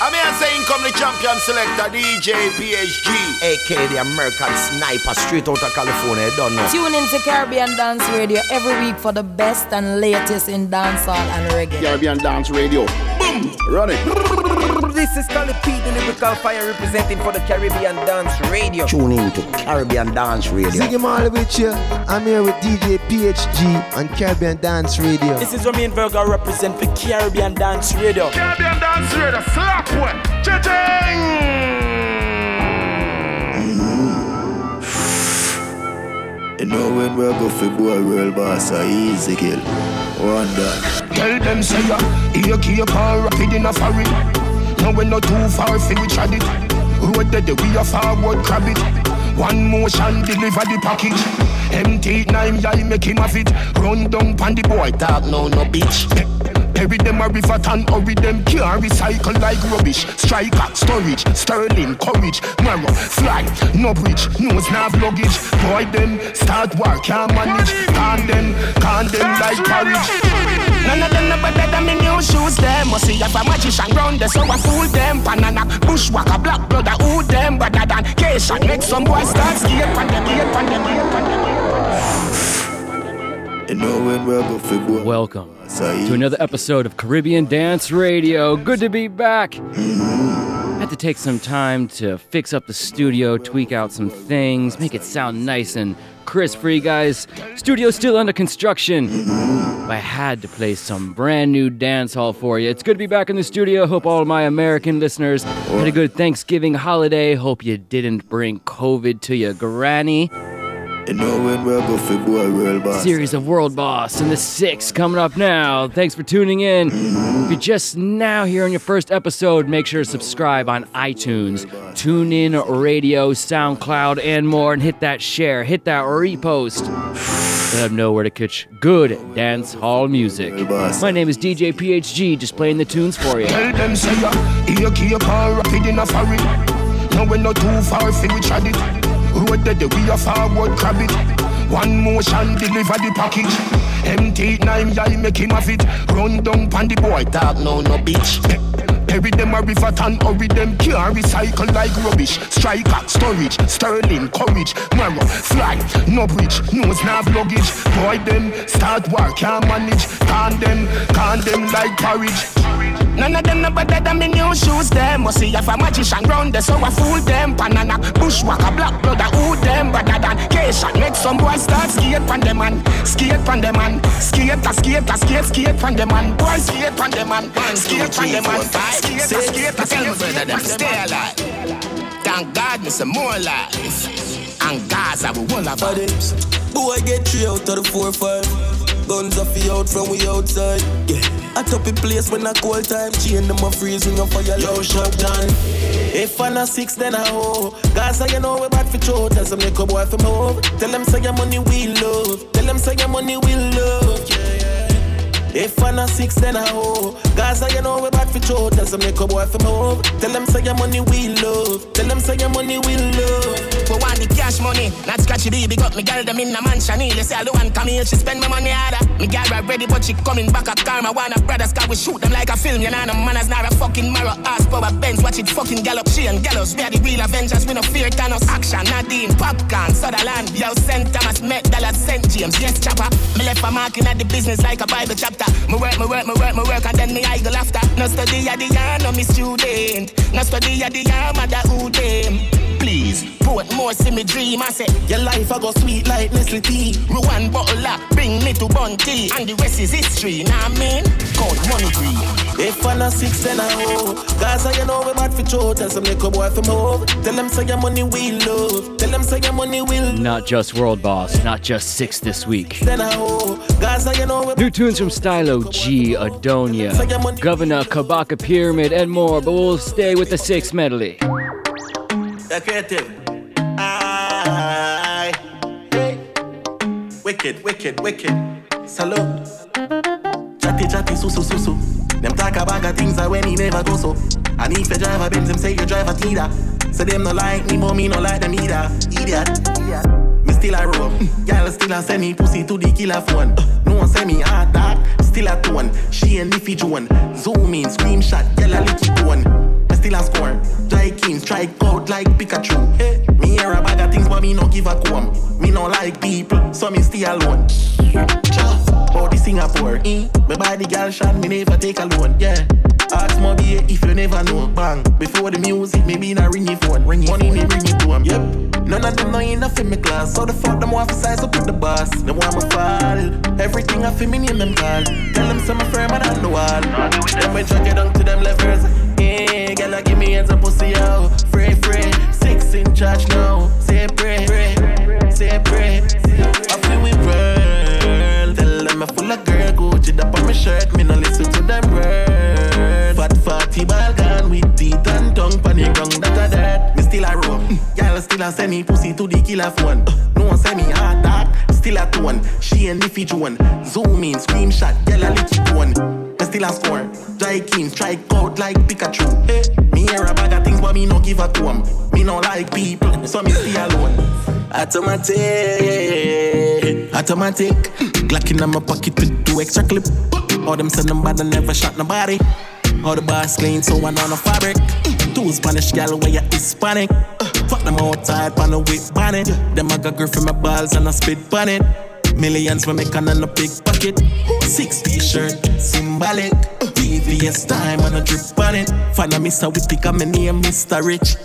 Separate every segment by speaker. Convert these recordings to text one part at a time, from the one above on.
Speaker 1: I mean, I say come the champion selector, DJ PHG, aka the American Sniper, straight out of California. don't know.
Speaker 2: Tune in to Caribbean Dance Radio every week for the best and latest in dancehall and reggae.
Speaker 3: Caribbean Dance Radio. Boom! Run it.
Speaker 4: This is Kali P, the lyrical fire representing for the Caribbean Dance Radio.
Speaker 1: Tune in to Caribbean Dance Radio.
Speaker 5: Ziggy Marley with you. I'm here with DJ PHG on Caribbean Dance Radio.
Speaker 6: This is Romain Virgo represent for Caribbean Dance Radio.
Speaker 3: Caribbean Dance Radio. Slap one. Cha-ching!
Speaker 7: You know when we go for boy world boss, I easy kill. One done.
Speaker 8: Tell them say ya, here keep on rapid in a hurry. Now we're not too far fi we trad it. Road that we a forward crab it. One motion deliver the package. Empty nine y'all make him have it. Run down pon the boy, talk no no bitch. Bury them a river and hurry them. Can't recycle like rubbish. Striker, storage, sterling, courage, marrow, fly, no bridge, nose nav luggage. Boy them start work, can't manage. Can them, can them like porridge. None of them no better than me new shoes them. Must see if a magician round there so I fool them. Banana, bushwhacker, black brother, who them? Better than Cation, make some boys start skate them, skate pan them
Speaker 7: You
Speaker 9: Welcome to another episode of Caribbean Dance Radio. Good to be back. Had to take some time to fix up the studio, tweak out some things, make it sound nice and crisp for you guys. Studio's still under construction. I had to play some brand new dance hall for you. It's good to be back in the studio. Hope all my American listeners had a good Thanksgiving holiday. Hope you didn't bring COVID to your granny.
Speaker 7: You know when we go for boy world boss.
Speaker 9: Series of World Boss and the six coming up now. Thanks for tuning in. Mm-hmm. If you're just now here on your first episode, make sure to subscribe on iTunes, TuneIn Radio, SoundCloud, and more, and hit that share, hit that repost. Let them know where to catch good dance hall music. My name is DJ PHG, just playing the tunes for you.
Speaker 8: Tell them say ya, here keep on rapid in a hurry Now we not too far fi we trad it That we a forward crab it One motion deliver the package. Empty nine y'all make him have it. Run down pon the boy. Talk no no bitch Bury them a river and hurry them can't recycle like rubbish. Striker, storage, sterling, courage, marrow, fly, no bridge, nose nav luggage. Boy them start work can't manage. Can them, can them like porridge. None of them no better than me new shoes them. Must see if a magician round there so I fool them. Banana, bushwhacker, black brother, who them? Better than Cation, make some boys start skate pan them man. Skate pan them man. Skate, a skate, a skate, skate pan them man. Boys skate pan them man. Skate pan them man A skate, a skate, skate pan
Speaker 10: Stay alive. Thank God, me some more life. And Gaza, we will have
Speaker 11: Bodies. Boy, get three out of the four five. Guns off the out from we outside. Yeah. I top a place when I call time. Chain them a freezing up fire. Yo, shut down. If I'm not six, then I hoe. Gaza, you know we bad for throat. Tell some little boy from home. Tell them say your money we love. Tell them say your money we love. Yeah. If I'm not six, then I hoe. Gaza, you know we bad for throat. Tell some little boy from home. Tell them say your money we love. Tell them say your money we love.
Speaker 10: We want the cash money, not scratchy baby. Got me girl them in the mansion. They say I don't want come here, she spend my money harder. Me girl ready, but she coming back a karma. Wanna brothers, cause we shoot them like a film. You know, no manners, not a fucking marrow. Ass power Benz, watch it fucking gallop. She and gallows, we are the real Avengers. We no fear Thanos. Action, Nadine, Popcorn, Sutherland. Yo, St. Thomas, Met, Dallas, St. James. Yes, chopper. Me left a marking at the business like a Bible chapter. Me work, me work, me work, me work, and then me I go after. No study at the yarn, no me student. No study at the yarn, mother who them. Please, put more see me dream. I say,
Speaker 11: Your life I go sweet like Nestle tea.
Speaker 10: Ruan bottle up, bring me to Bunty. And the rest is history, nah I mean? Called money green.
Speaker 11: If I'm not six, then I hoe. Gaza, you know we bad for throat. Tell some little boy from home. Tell them say your money we love. Tell them say your money we.
Speaker 9: Not just World Boss, not just six this week.
Speaker 11: Then I hoe.
Speaker 9: New tunes from Stylo G, Adonia, Govana, Kabaka Pyramid, and more, but we'll stay with the six medley.
Speaker 11: Creative. Aye. Hey. Wicked, wicked, wicked. Salute. Chatty, chatty, su, su, su, su. Them talk about the things that when he never go so. And if you drive a Benz, them say you drive a Tida. So them no like me, but me no like them either. Idiot. Me still a rope. Girl still a send me pussy to the killer phone. No one send me hard dog, still a tone. She and Iffy Joan. Zoom in, screenshot, girl a licky I Still a score. Dry king, strike out like Pikachu. Hey me hear a bag of things, but me no give a comb. Me no like people, so me stay alone. The Singapore, eh? Me buy the girl shot, me never take a loan, yeah. Ask Moby if you never know, bang. Before the music, maybe in a ringy phone. Ring Money me ring it to him, yep. None of them know enough in my class, so the fuck them want to size up with the boss. Them want me fall. Everything I feel me name them call. Tell them some firm and on the wall. Then we drag it down to them levers. Yeah, girl, give me hands and pussy out. Free, free. Six in charge now. Say pray, pray, say pray. I feel we burn. Tell them I'm full of girl, Gucci up on my shirt. Me no listen to them words. Fat fatty ball gone with teeth and tongue, panic wrong that a dirt. Me still a roam. Girl still a send me pussy to the killer phone. No one send me hard talk, still a tone. She and the Joan. Zoom in, screenshot, girl a lick it one. Still a score. Dry keen, strike out like Pikachu. Hey, me hear a bag of things, but me no give a comb. Me no like people, so me stay alone. Automatic, automatic. Glock in my pocket with two extra clip. All them send them bad, never shot nobody. All the bars clean, so I know no fabric. Two Spanish gal where you Hispanic. Fuck them outside, pan the whip bonnet. Them I got girl from my balls and I spit on it. Millions we make on a big pocket. Six t-shirt, symbolic. VVS time and a drip on it. Find a Mr. Whippy, come and name Mr. Rich.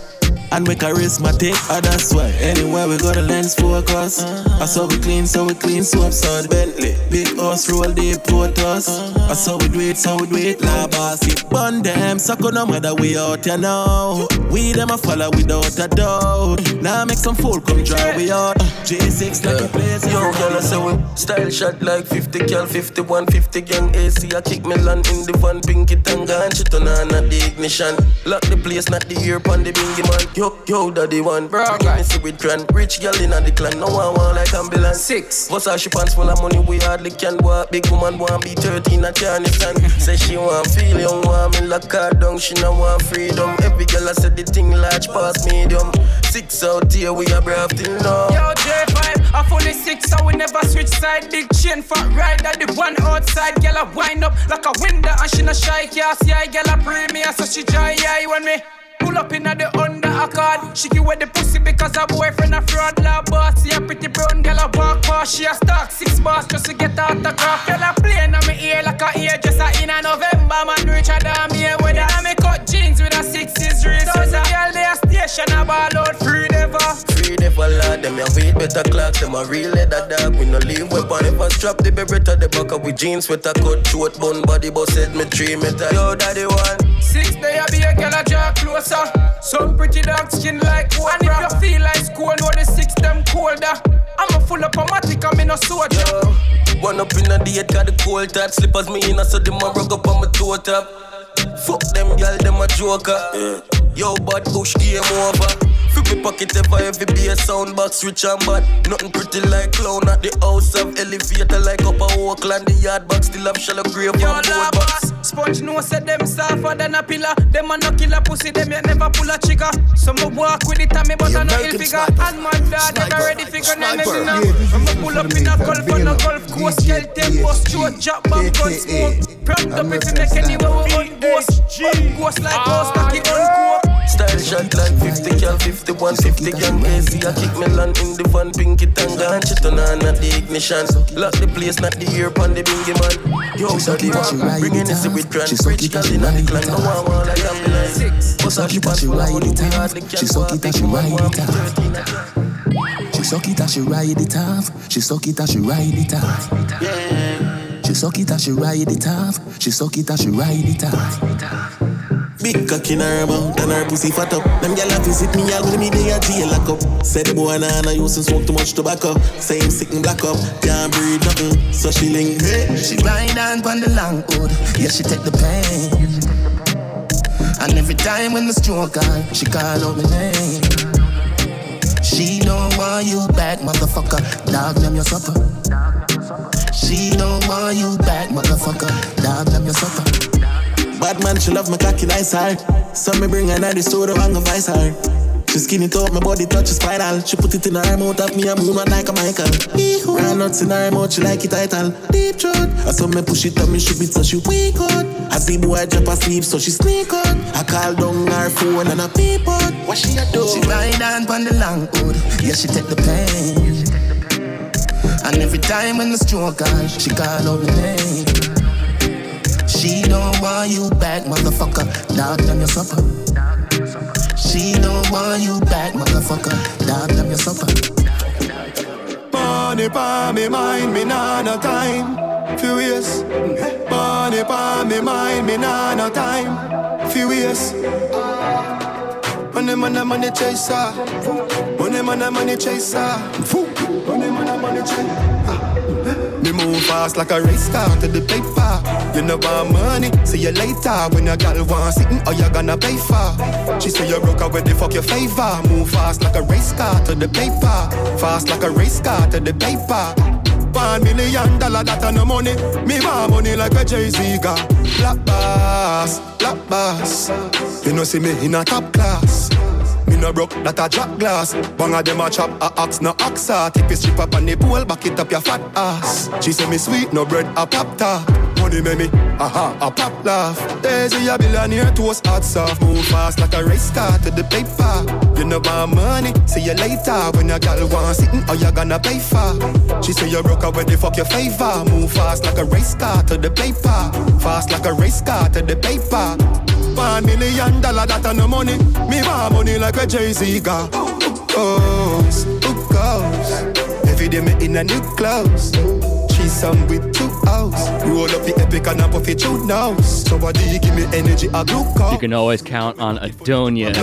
Speaker 11: And we charismatic, oh that's why. Anywhere we go the lens focus. Uh-huh. I saw we clean, so we clean, so upside Bentley, big house, roll deep, put us uh-huh. I saw we do it, so we do it La basket, bun them, suck on no matter we out, you know. We them a follow without a doubt. Now make some fool come try we out. J6 like yeah. a place
Speaker 12: Yo, girl, I say we style shot like 50 cal, 51, 50 gang AC I kick me land in the van, pinky tanga And shit on at the ignition. Lock the place, not the ear, pon the bingy man Yo, yo, daddy one. Bro, me see with grand. Rich girl in the clan. No one want like ambulance. Six. What's her she pants full of money? We hardly can walk. Big woman want be 13 at Afghanistan. Say she want feel young, want me lock her down. She no want freedom. Every girl I said the thing large past medium. Six out here, we are brave till now.
Speaker 13: Yo, J5, I fully six, so we never switch side. Big chain, fat ride at the one outside. Girl, I wind up like a window and she no shy. Can't see I girl, I me, so she dry eye when me. Pull up in the under accord. She give away the pussy because her boyfriend a fraud lab boss. See a pretty brown girl a walk past. She a stock six bars just to get autograph. Girl a playing on me ear like a hairdresser in a November. Man reach a damn here with her. me cut jeans with a sixes wrist. So the girl they a station a ball out free never.
Speaker 12: Free never lad them ya wait better clocks. Them a real leather dog. We no leave weapon. If I strap the beretta the back up with jeans with a cut short bun body busted me three meter. Yo daddy one.
Speaker 13: Six day a be a girl a draw closer. Some pretty dark skin like water. And if you feel like school, know the six them colder. I'm a full up matic, I'm in a soldier.
Speaker 12: Yeah. One up in a date, got the cold top slippers. Me in a so them a rug up on my toe top. Fuck them, girl, them a joker. Yeah. Yo, bad bush game over. Flip me pocket ever heavy be a sound box rich and bad. Nothing pretty like clown at the house of elevator like up a Oakland. The yard box still have shallow grave and board box.
Speaker 13: Sponge no said them softer than a pillar. Them a no killer pussy, them yet never pull a trigger. Some a walk with it and me but I no ill figure. And my dad never ready figure name me now. I'ma pull up in a golf on a golf course, them bust throat, drop bomb gun smoke. Proud up if you make anywhere we on ghost. Ghost like ghost, like it on coke.
Speaker 12: Style shot like 50 cal, 51, 50 gang AC. I kick me land in the van, pinky tanga, and shit on at the ignition. Lock the place, not the ear pon the bingy man. Yo, daddy one, bring in the with grand. Rich gal in the clan, no one want like ambulance. Bust her she pass full of money, we hardly can walk. Big woman want be 13
Speaker 14: She suck it and she ride it off. She suck it and she ride it. Yeah. She suck it and she ride it off. She suck it and she ride it off.
Speaker 11: Big cock in her mouth and her pussy fat up. Them gyal a visit me all when me day a jail lock up. Say the boy nah nah used to smoke too much tobacco. Him sick and black up, can't breathe nothing. So she link hey.
Speaker 14: She ride on pon the long hood, yeah she take the pain. And every time when the stroke on, she call out my name. She don't want you back, motherfucker. Dog them your supper. She don't want you back, motherfucker. Dog them your supper.
Speaker 11: Bad man, she love my cocky nice hard. So me bring her to the store and go vice her. She skin it up, my body touch a spiral. She put it in her mouth, at me a moon like a Michael. Run nuts in her mouth, she like it title. Deep throat. I saw me push it up, me shoot it so she weak out. I see boy drop asleep, so she sneak out. I call down her phone and I peep out. What she a do? She ride on pon the long hood. Yeah, she take the pain. And every time when the stroke on, she call out my name. She don't want you back, motherfucker. Dog, damn your supper. She don't want you back, motherfucker. Dog, damn your supper.
Speaker 15: Money pa me mind, me nah no time. Few years. Money pa me mind, me nah no time. Few years. Money, money, money chaser. Money, money, money chaser. Money, money, money chaser. Me move fast like a race car to the paper. You know want money, see you later. When your girl want sitting, or you gonna pay for? She say you broke up with the fuck your favor. Move fast like a race car to the paper. Fast like a race car to the paper. One million dollar that no money. Me want money like a Jay Z got. Black boss, black boss. You know see me in a top class. No broke, that a drop glass. Bang of them a chop a ox, no oxa. Tip your strip up on the pool, back it up your fat ass. She say me sweet, no bread, a pop top. Money make me, aha, a pop laugh. Daisy a billionaire, toast hot soft. Move fast like a race car to the paper. You know want money, see you later. When your girl want sitting, or you gonna pay for? She say you broke where the fuck your favor? Move fast like a race car to the paper. Fast like a race car to the paper. One million dollar that no money. Me want money like a Jay Z got. Who goes? Every day me in a new clothes. She some with two house. Roll up the epic and I puff it two nose. Somebody give me energy, a glucose.
Speaker 9: You can always count on Adonia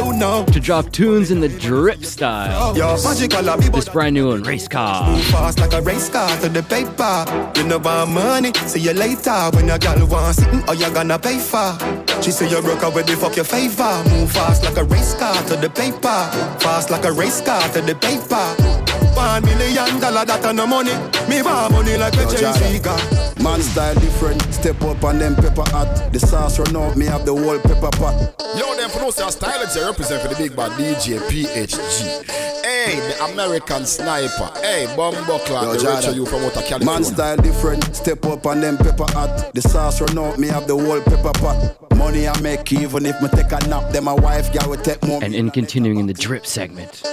Speaker 9: to drop tunes in the drip style. This brand new one, Race Car.
Speaker 15: Move fast like a race car to the paper. You know want money, see you later. When your girl want sitting, or you gonna pay for? She say you broke up with the fuck your favor. Move fast like a race car to the paper. Fast like a race car to the paper. One million dollar that no money. Me want money like a Jay Z.
Speaker 16: Man style different, step up on them pepper hot. The sauce run out, me have the whole pepper pot.
Speaker 1: Yo, them for no style is represent for the big bad DJ PHG. Hey, the American sniper. Hey, bomb buckler.
Speaker 16: Yo,
Speaker 1: the
Speaker 16: Jada.
Speaker 1: You from out of California.
Speaker 16: Man style different, step up on them pepper hot. The sauce run out, me have the whole pepper pot. Money I make even if me take a nap, then my wife girl will take more.
Speaker 9: And in continuing in the drip segment.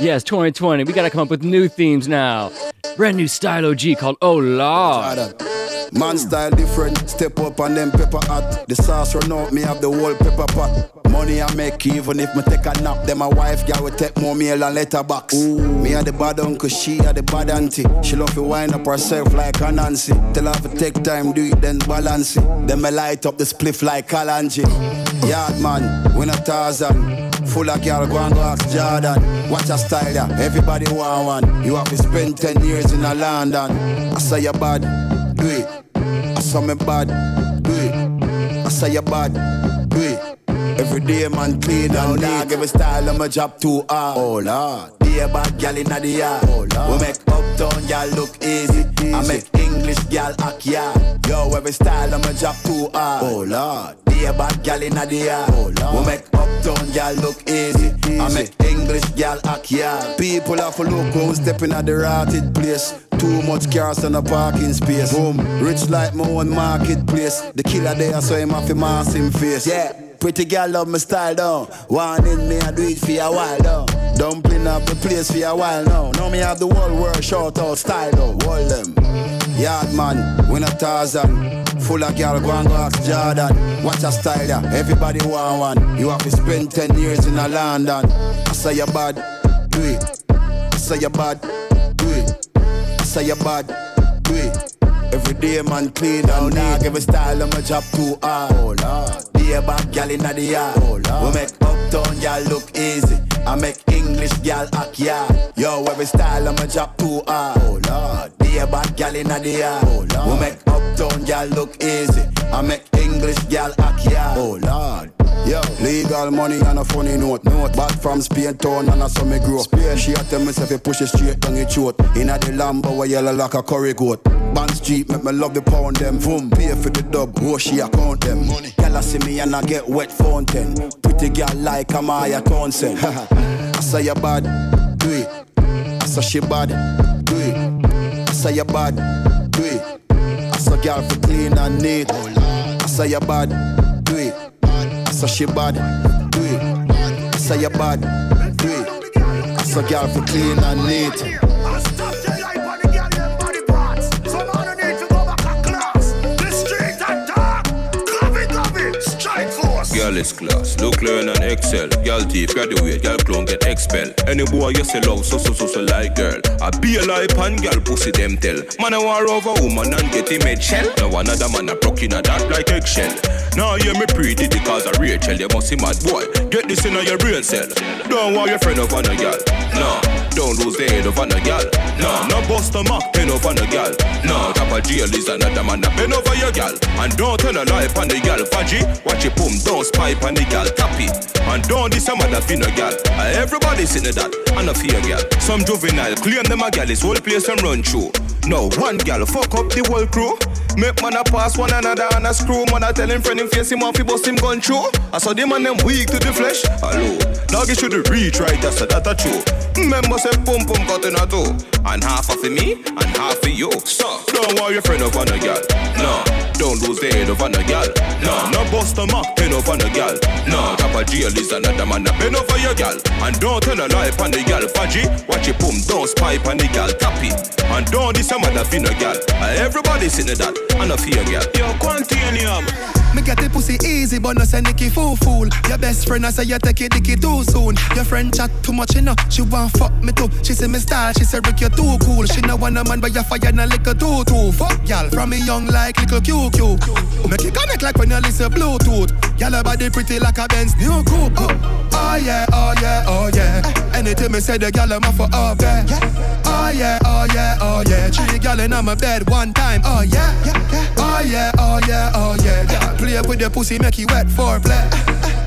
Speaker 9: Yes, 2020, we gotta come up with new themes now. Brand new style OG called Oh Lord.
Speaker 16: Man style different, step up on them pepper hot. The sauce run out, me have the whole pepper pot. Money I make even if me take a nap, then my wife girl will take more meal and letterbox. Ooh, me a the bad uncle, she a the bad auntie. She love to wind up herself like a Nancy. Tell her to take time, do it, then balance it. Then me light up the spliff like Kalonji. Yard man, we not Tarzan. Full of girl, go and go ask Jordan. Watch your style, yeah. Everybody want one. You have to spend 10 years in a London. I say you bad, do it. I saw me bad, do it. I say you bad, do it. Every day man clean and dog, every style of my job too hard. Oh lord, be a bad gal inna the yard. Oh lord, we make uptown gal look easy. I make English gal act yard. Yo, every style my job too hard. Oh lord, be a bad gal inna the yard. Oh lord, we make uptown gal look easy. I make English gal act yard. People have to look who stepping at the rotted place. Too much cars and a parking space. Boom, rich like my own marketplace. The killer there, so him have to mask him face. Yeah. Pretty girl love my style down. One in me, I do it for a while down. Dumpling up the place for a while now. Now me have the whole world shout out style though. Hold them. Yard man, we not Tarzan. Full of girl, go and go ask Jordan. Watch your style, yeah. Everybody want one. You have to spend 10 years in a London. I say you bad, do it. I say you bad, do it. I say you bad, do it. Every day man clean and neat. Every style of my job too hard. Oh lord. A bad gal inna the yard. Oh lord. We make uptown gal look easy. I make English gal act yard. Yo, every style my job too hard. Oh lord. Be a bad gal inna the yard. Oh lord. We make uptown gal look easy. I make English gal act yard. Oh lord. Yo, legal money and a funny note. Note back from Spain town and I saw me grow. Spain, she a tell me if you push it straight down your throat. Inna the Lambo where yellow like a curry goat. Band Street make me love the pound them. Boom, pay for the dub, oh she account them. Money. Gyal a see me and I get wet fountain. Pretty pretty girl like Amaya Townsend. I say you bad, do it. I say she bad, do it. I say you bad, do it. I say girl for clean and neat. Oh, I say you bad. Say she bad, do it. I say you bad, do it. I say girl for clean and neat.
Speaker 17: Girl is class, look, learn and excel. Girl thief, graduate, girl clone get expel. Any boy you say love, so so so so like girl. I be a life and girl pussy them tell. Man I war over woman and get him head shell. Now another man a broke in a that like eggshell. Now you me pretty because of Rachel, you must see mad boy. Get this in your real cell. Don't want your friend over no girl. No, don't lose the head over no girl. No, no bust a mock pen over no girl. No, top of jail is another man a pen over your girl. And don't tell a lie on the girl. Fudgy, watch it boom, don't spy on the gal, tap it. And don't this a mother fin a gal. Everybody sitting that, and a fear gal. Some juvenile claim them a gal is whole place and run through. No, one gal fuck up the whole crew. Make man a pass one another and a screw. Man a tell him friend him face him off, he bust him gun through. I saw them and them weak to the flesh. Hello, dog you should reach right, that's a that a true. Remember say pum pum cut in a two. And half of me, and half of you. So, don't worry your friend up on a gal. No, don't lose the head of on a gal. No, no bust a mock pen up on a gal. No, top of jail is another man a pen over your gal. And don't tell a lie on the gal. Fudgy, watch it pum, don't spy on the gal. Tap it. And don't this a mother fin a gal. Everybody sitting that, and a fear gal. Yo, Quantinium.
Speaker 15: Me get the pussy easy, but no say Nicky fool fool. Your best friend I say you take it dicky too soon. Your friend chat too much, you know. She want fuck me too. She say me style, she say Rick you too cool. She no want a man, but you fire na liquor too too. Fuck y'all from me young like little QQ. Make it connect like when you listen Bluetooth. Y'all body pretty like a Benz new coupe. Oh, oh yeah, oh yeah, oh yeah. Anything me say the gal I'm for up there. Oh yeah, oh yeah, oh yeah. Three gal in my bed one time. Oh yeah, oh yeah, oh yeah, oh yeah. yeah. Play with your pussy, make you wet for play.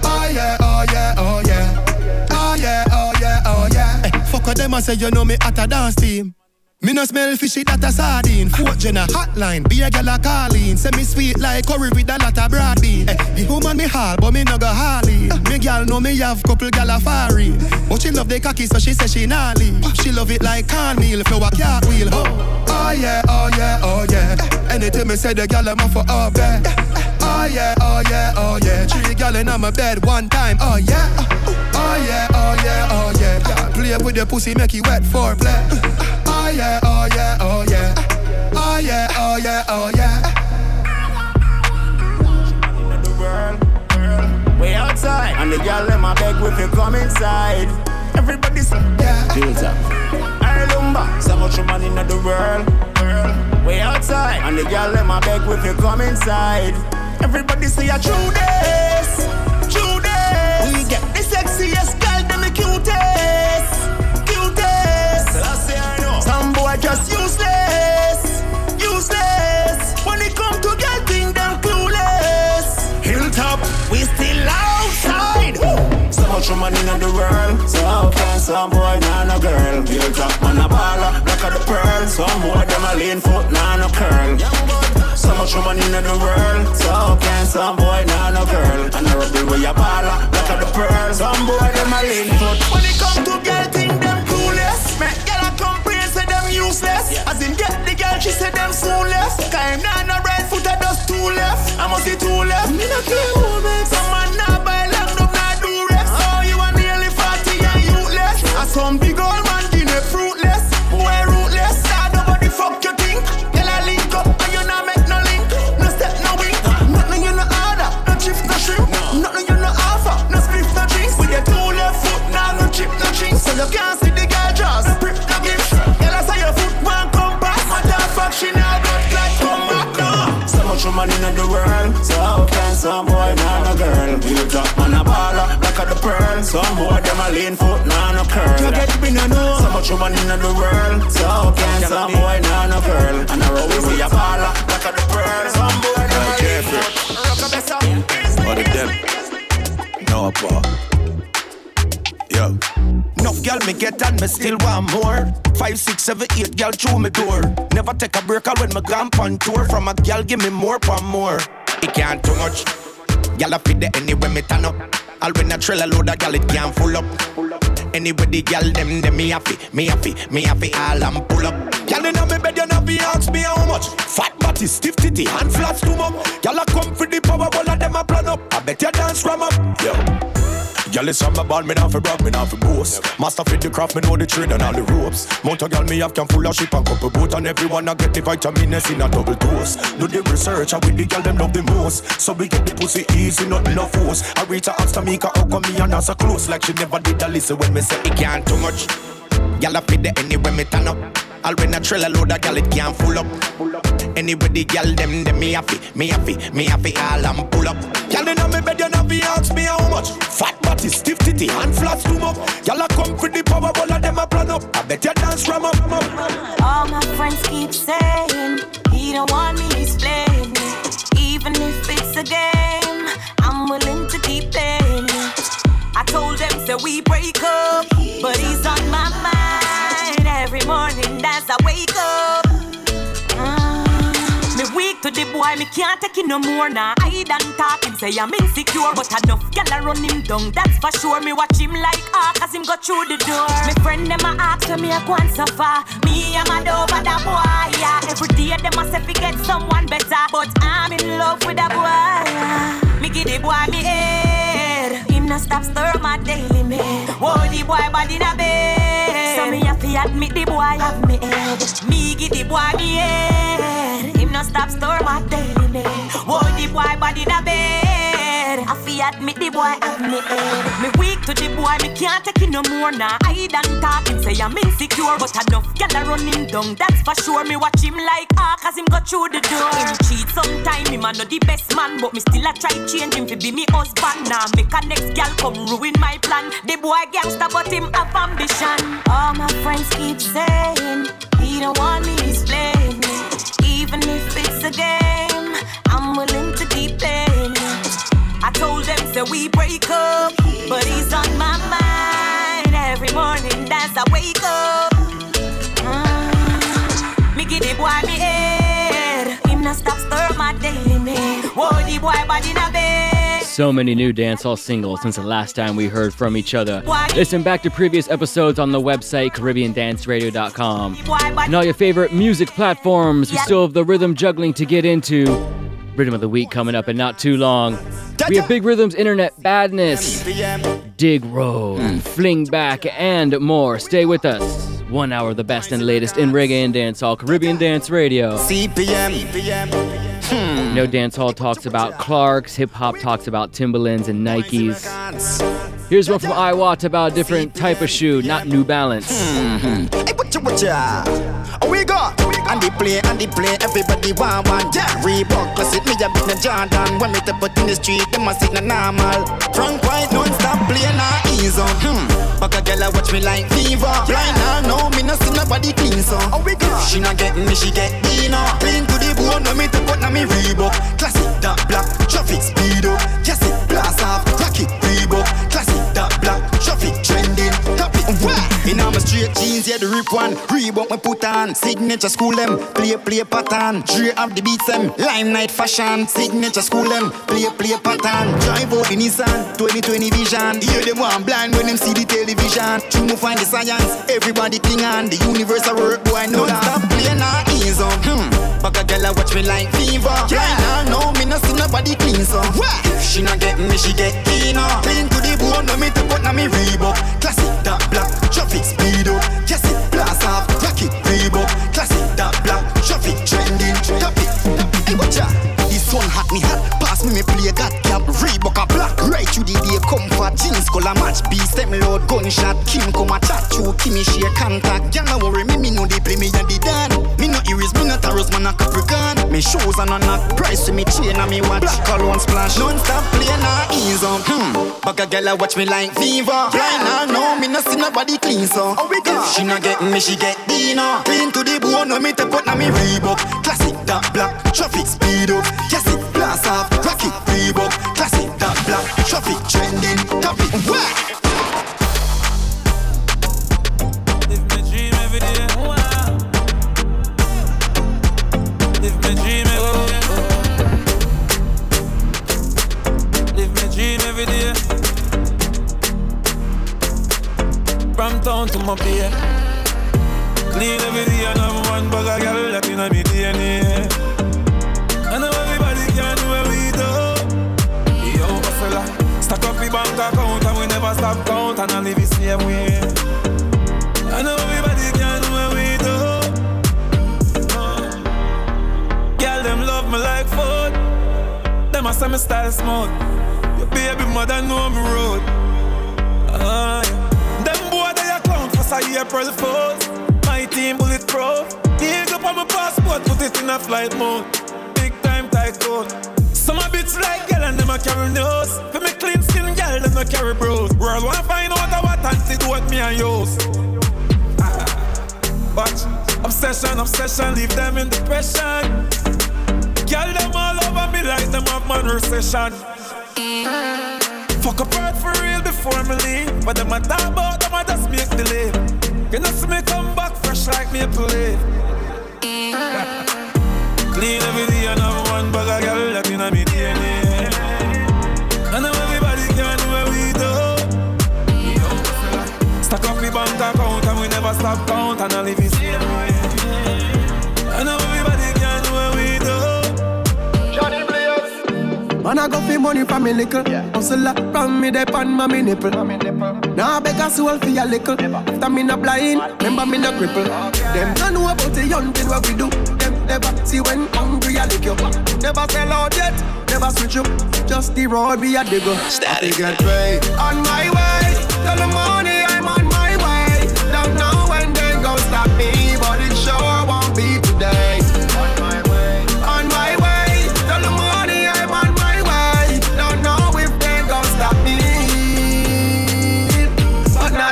Speaker 15: Oh yeah, oh yeah, oh yeah. Oh yeah, oh yeah, oh yeah. Fuck them, I say you know me at a dance team. Me no smell fishy that a sardine. Fourth gen a hotline, be a gal a calling. Say me sweet like curry with a lot of broad bean. Eh, the woman me hard, but me no go harley. Me gal know me have couple gal a fari. But she love the cocky, so she say she gnarly. She love it like cornmeal, flour cartwheel. Oh, oh yeah, oh yeah, oh yeah. Anything me say the gal I'm for up there. Oh yeah, oh yeah, oh yeah. Three gal in my bed one time. Oh yeah, oh yeah, oh yeah, oh yeah. Play with your pussy, make you wet for play. Oh yeah, oh yeah, oh yeah. Oh yeah, oh yeah, oh yeah.
Speaker 18: Way outside, and the girl let my beg with you come inside. Everybody's yeah. Build up. I lumber, so much money in the world. Way outside, and the girl let my beg with you come inside. Everybody say a true this, true this. We get the sexiest girl, them just useless, useless. When it come to girl, think them clueless. Hilltop, we still outside. So much money in the world, so can some boy nah no girl? Hilltop man a baller, black of the pearl. Some boy them a lean foot, nah no curl. So much money in the world, so can some boy nah no girl? And I rub it with your baller, black of the pearl. Some boy them a lean foot. When it come to girl, think useless. As in get the girl, she say them soonless. Cause him nah no right foot, I just two left. I must see two left. Me no care who makes. Some man nah buy long, no nah do rex. Oh, uh-huh. you are nearly 40 and youthtless. And some big old boy them a lean foot, nah no curl. You get me no know. So much money in the world. So can some boy nah no girl? And I roll with a baller, black of the pearl. Some boy them a lean foot.
Speaker 17: Or the them.
Speaker 18: No, boy.
Speaker 17: Yo.
Speaker 18: Enough girl me get and me still want more. Five, six, seven, eight girl through me door. Never take a break out when me gone on tour. From a girl give me more, for more. It can't too much. Girl I fit the anywhere me turn up.
Speaker 3: All when I trail a load of gal, it can't full up. Anyway, the gal them, them me happy, me happy, me happy, all I'm pull up. Gal in me bed, you know be ask me how much. Fat body, stiff titty, hand flat stomach. Gal a come for the power, all of them a plan up. I bet you dance ram up, yo. Girl, it's from my band, me not for brag, me not for boast. Master fit the craft, me know the trade and all the ropes. Mountain girl, me have can full of ship and couple boat, and everyone I get the vitamins in a double dose. Do the research, I with the girl them love the most. So we get the pussy easy, nothing no force. I reach her ask me, how come me and her so close, like she never did a listen when me say it can't too much. Girl, I fit the anywhere me turn up. All when I trail a load of gal, it can't full up. Anyway, the gal them, them me happy, me happy, me happy, all I'm pull up. Gal in me bed, you know be ask me how much. Fat body, stiff titty, hand flat stoom up. Gal a come for the power, all of them a plan up. I bet you dance from up.
Speaker 19: All my friends keep saying he don't want me, he's playing me. Even if it's a game, I'm willing to. I told them say we break up, but he's on my mind every morning as I wake up. Mm. Me weak to the boy, me can't take it no more now. I done talk him say I'm insecure, but enough gyal a run him down. That's for sure. Me watch him like ah, cause him go through the door. Me friend them a ask so me a go and suffer. Me I'm mad over that boy. Yeah. Every day them a say get someone better, but I'm in love with that boy. Yeah. Me give the boy me head. No stop stir my daily man. Whoa, the boy body in a bed. So me have to admit the boy have me head. Me give the boy me head. Him no stop stir my daily man. Whoa, the boy body in a bed. I fi admit the boy have me head. Me weak to the boy, me can't take it no more now. I done talk him say I'm insecure, but enough gyal a run down. That's for sure. Me watch him like ah, cause him go through the door. Him cheat sometime, him a no the best man, but me still a try change him fi be me husband. Now make a next gal come ruin my plan. The boy gangster, but him have ambition. All my friends keep saying he don't want me, he's playing me. Even if it's a game, I'm willing to say we break up, but he's on my mind every morning as I wake up. Mm. Me give the boy me head, him not stop stir my daily the boy body bed.
Speaker 9: So many new dancehall singles since the last time we heard from each other. Listen back to previous episodes on the website CaribbeanDanceRadio.com. And all your favorite music platforms. We still have the rhythm juggling to get into. Rhythm of the week coming up in not too long. We have Big Rhythm's Internet Badness, Dig Road, Fling Back, and more. Stay with us. One hour of the best and latest in reggae and dancehall, Caribbean Dance Radio.
Speaker 3: CPM. Hmm.
Speaker 9: No Dancehall talks about Clarks, hip hop talks about Timberlands and Nikes. Here's one from Iwat about a different type of shoe, not New Balance.
Speaker 3: Hey, what you, what ya? Oh, we go. And they play, and they play, everybody want one. Yeah. Reebok, classic, me a bit no Jordan. When me step out in the street, them a sit na normal. Frank White, non-stop play, nah ease on. Hmm. Back a girl a watch me like fever. Blind now, no, me no see nobody clean so. Oh, we go. She not get me, she get me Dina. Clean to the bone, no me to put na me Reebok. Classic, that black, traffic speed up. Jeans, yeah, the rip one. Reebok me put on. Signature school them, play play pattern. Dre have the beats them, limelight fashion. Signature school them, play play pattern. Drive out the Nissan, 2020 vision. Hear them one blind when them see the television. True me find the science, everybody cling on. The universal work, boy, no stop playing now, ease on. Back a girl a watch me like fever. Yeah. Right now, no, me no see nobody clean so. If she not get me, she get Dina. Clean to the bone, no me to put na me Reebok. Classic that black, traffic speed up. Yes it blast off, rock it Reebok. Classic that black, traffic trending. Top it, hey watch ya. This one hot me hot. Pass me me play got cap. Reebok a black. Right through the day comfort. Jeans color match. Beast them load gunshot. Kim come a chat through. Kimmy share contact. Y'all no worry me, me know they play me and the dan. Me no iris, me no taros, man a Capricorn. Me shoes and a knock. Price to me chain and me watch. Black cologne splash. Non-stop play now ease on. Hmm. Back a girl a watch me like fever. Right now, no, me no see nobody clean so. Oh, we go. She not get me, she get dinner. Clean to the bone, no me to put na me Reebok. Classic that black, traffic speed up. Yes it blast off, rock it Reebok. Classic that black, traffic trending. Top it, wah.
Speaker 20: Live my dream every day. machine every day. From town to my bay. Clean every day and have one bag of girl that in my DNA. I know everybody can do what we do. Yo, hustler. stack up the bank account and we never stop count and I live the same way. I know everybody can do what we do. Girl, them love me like food. Them a semi style smooth. Baby mother know me road. Ah, yeah. Them boy they a clown for say April Fools. My team bulletproof. Dig up on my passport, put it in a flight mode. Big time tycoon. Some a bitch like girl and them a carry nose. For me clean skin girl, them a carry bros. World wanna find out what antidote me and use. Watch, obsession, obsession, leave them in depression. Girl, them all over me like them have man recession. Fuck up apart for real before me leave. But them a talk about them a just make leave. You know see me come back fresh like maple leaf. Clean every day and have one bag of girl that inna me DNA. I know everybody can do what we do. Stack up the bank account and we never stop count and I live way.
Speaker 11: Man, I go for money from me little. Hustle up from me, they pan my nipple. Now I beg a soul for your little. After me not blind, remember me not cripple. Them don't know about the young thing what we do. Them never see when hungry I lick you. Back. Never sell out yet, never switch up. Just the road we a dig up. Static get paid. On my way, tell the money I'm on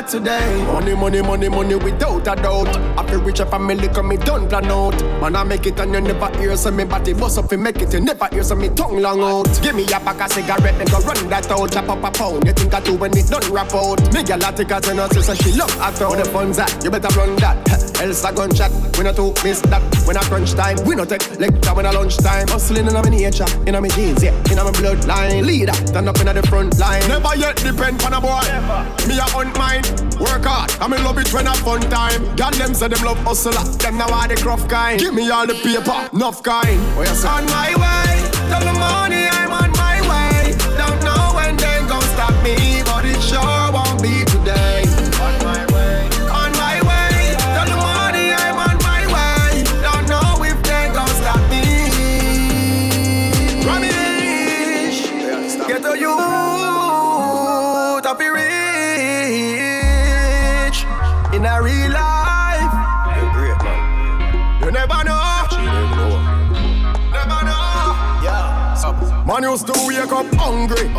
Speaker 11: today. Money, money, money, money without a doubt. I feel rich a family come me done plan out. Man, I make it and you never hear so me body bust up, you make it, you never hear so me tongue long out. Give me a pack of cigarette, then go run that out, chop up a pound. You think I do when it done rap out? Me gyal a take a ten out, so she love a throw. Where the funds at? You better run that. Else a gunshot. We not too miss that. When I crunch time, we not take lecture when I lunch time. Hustling in my nature, in my jeans, yeah, in my bloodline. Leader, stand up in the front line. Never yet depend on a boy. Me a hunt mine, work hard. I'm me love it when I fun time. God them say them love hustler, them now are the gruff kind. Give me all the paper, enough kind. Oh, yes, on my way, tell the money I'm on Man used to wake up hungry.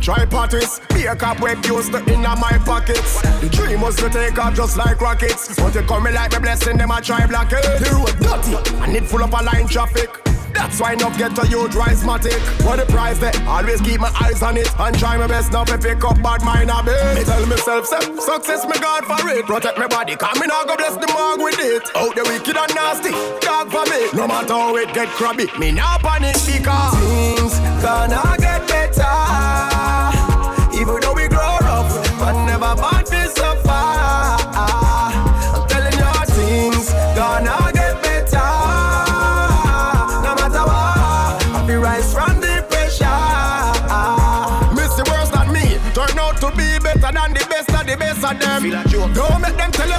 Speaker 11: Try parties, be a cop web used to in my pockets. The dream was to take off just like rockets. But you come me like me blessing them, I try block it. The road dirty, and it full of a line traffic. That's why enough get to you drive matic. What the price there? Always keep my eyes on it and try my best not to pick up bad mind a bit. Me tell myself, say, success me God for it. Protect my body, come me now go bless the mug with it. Out the wicked and nasty, dog for me. No matter how it get crabby, me now panic because gonna get better. Even though we grow rough, but never born to suffer. I'm telling you, things gonna get better. No matter what, I feel rise from the pressure. Miss the worst than me, turn out to be better than the best of the best of them. Don't make them tell you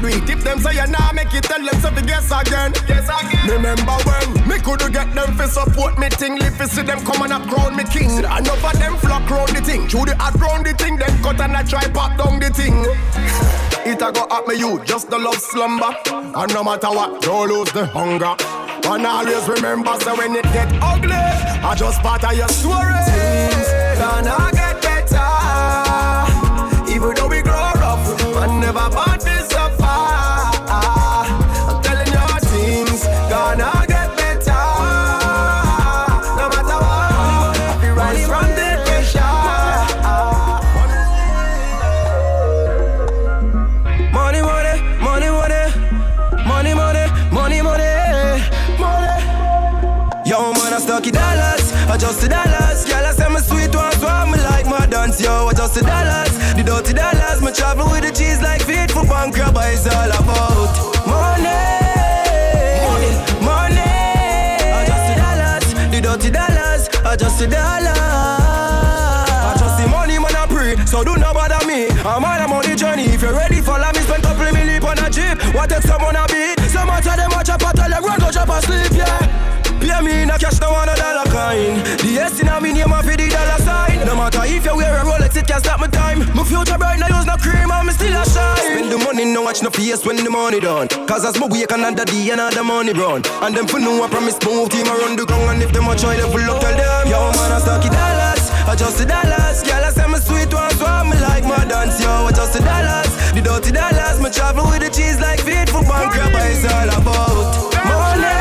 Speaker 11: can't do it. If them say you nah make it, tell them so guess again. Guess again. Remember when me could get them for support me thing, live see them come and up crown me king. Enough of them flock round the thing, through the hot round the thing, then cut and I try pop down the thing. It a go at me you, just the love slumber. And no matter what, don't lose the hunger. And always remember, so when it get ugly, I just part of your story. Things gonna get Travel with the cheese like for bank robber. It's all about money, money, money. I just the dollars, the dirty dollars. I just the dollars. I just the money, man. I pray, so do not bother me. I'm on a money journey. If you're ready, follow me. Spend couple million on a jeep. What if someone a beat? Future bright, now use no cream, and me still a shine. Spend the money, no watch no face when the money done. Cause as my wake another day, and another money run. And them for know I promise move team around the ground. And if them a try, full up, tell them. Yo, man, I stocky dollars, adjust the dollars. Girl, I say my sweet ones, so me like my dance. Yo, adjust the dollars, the dirty dollars. Me travel with the cheese like for bank, it's all about money.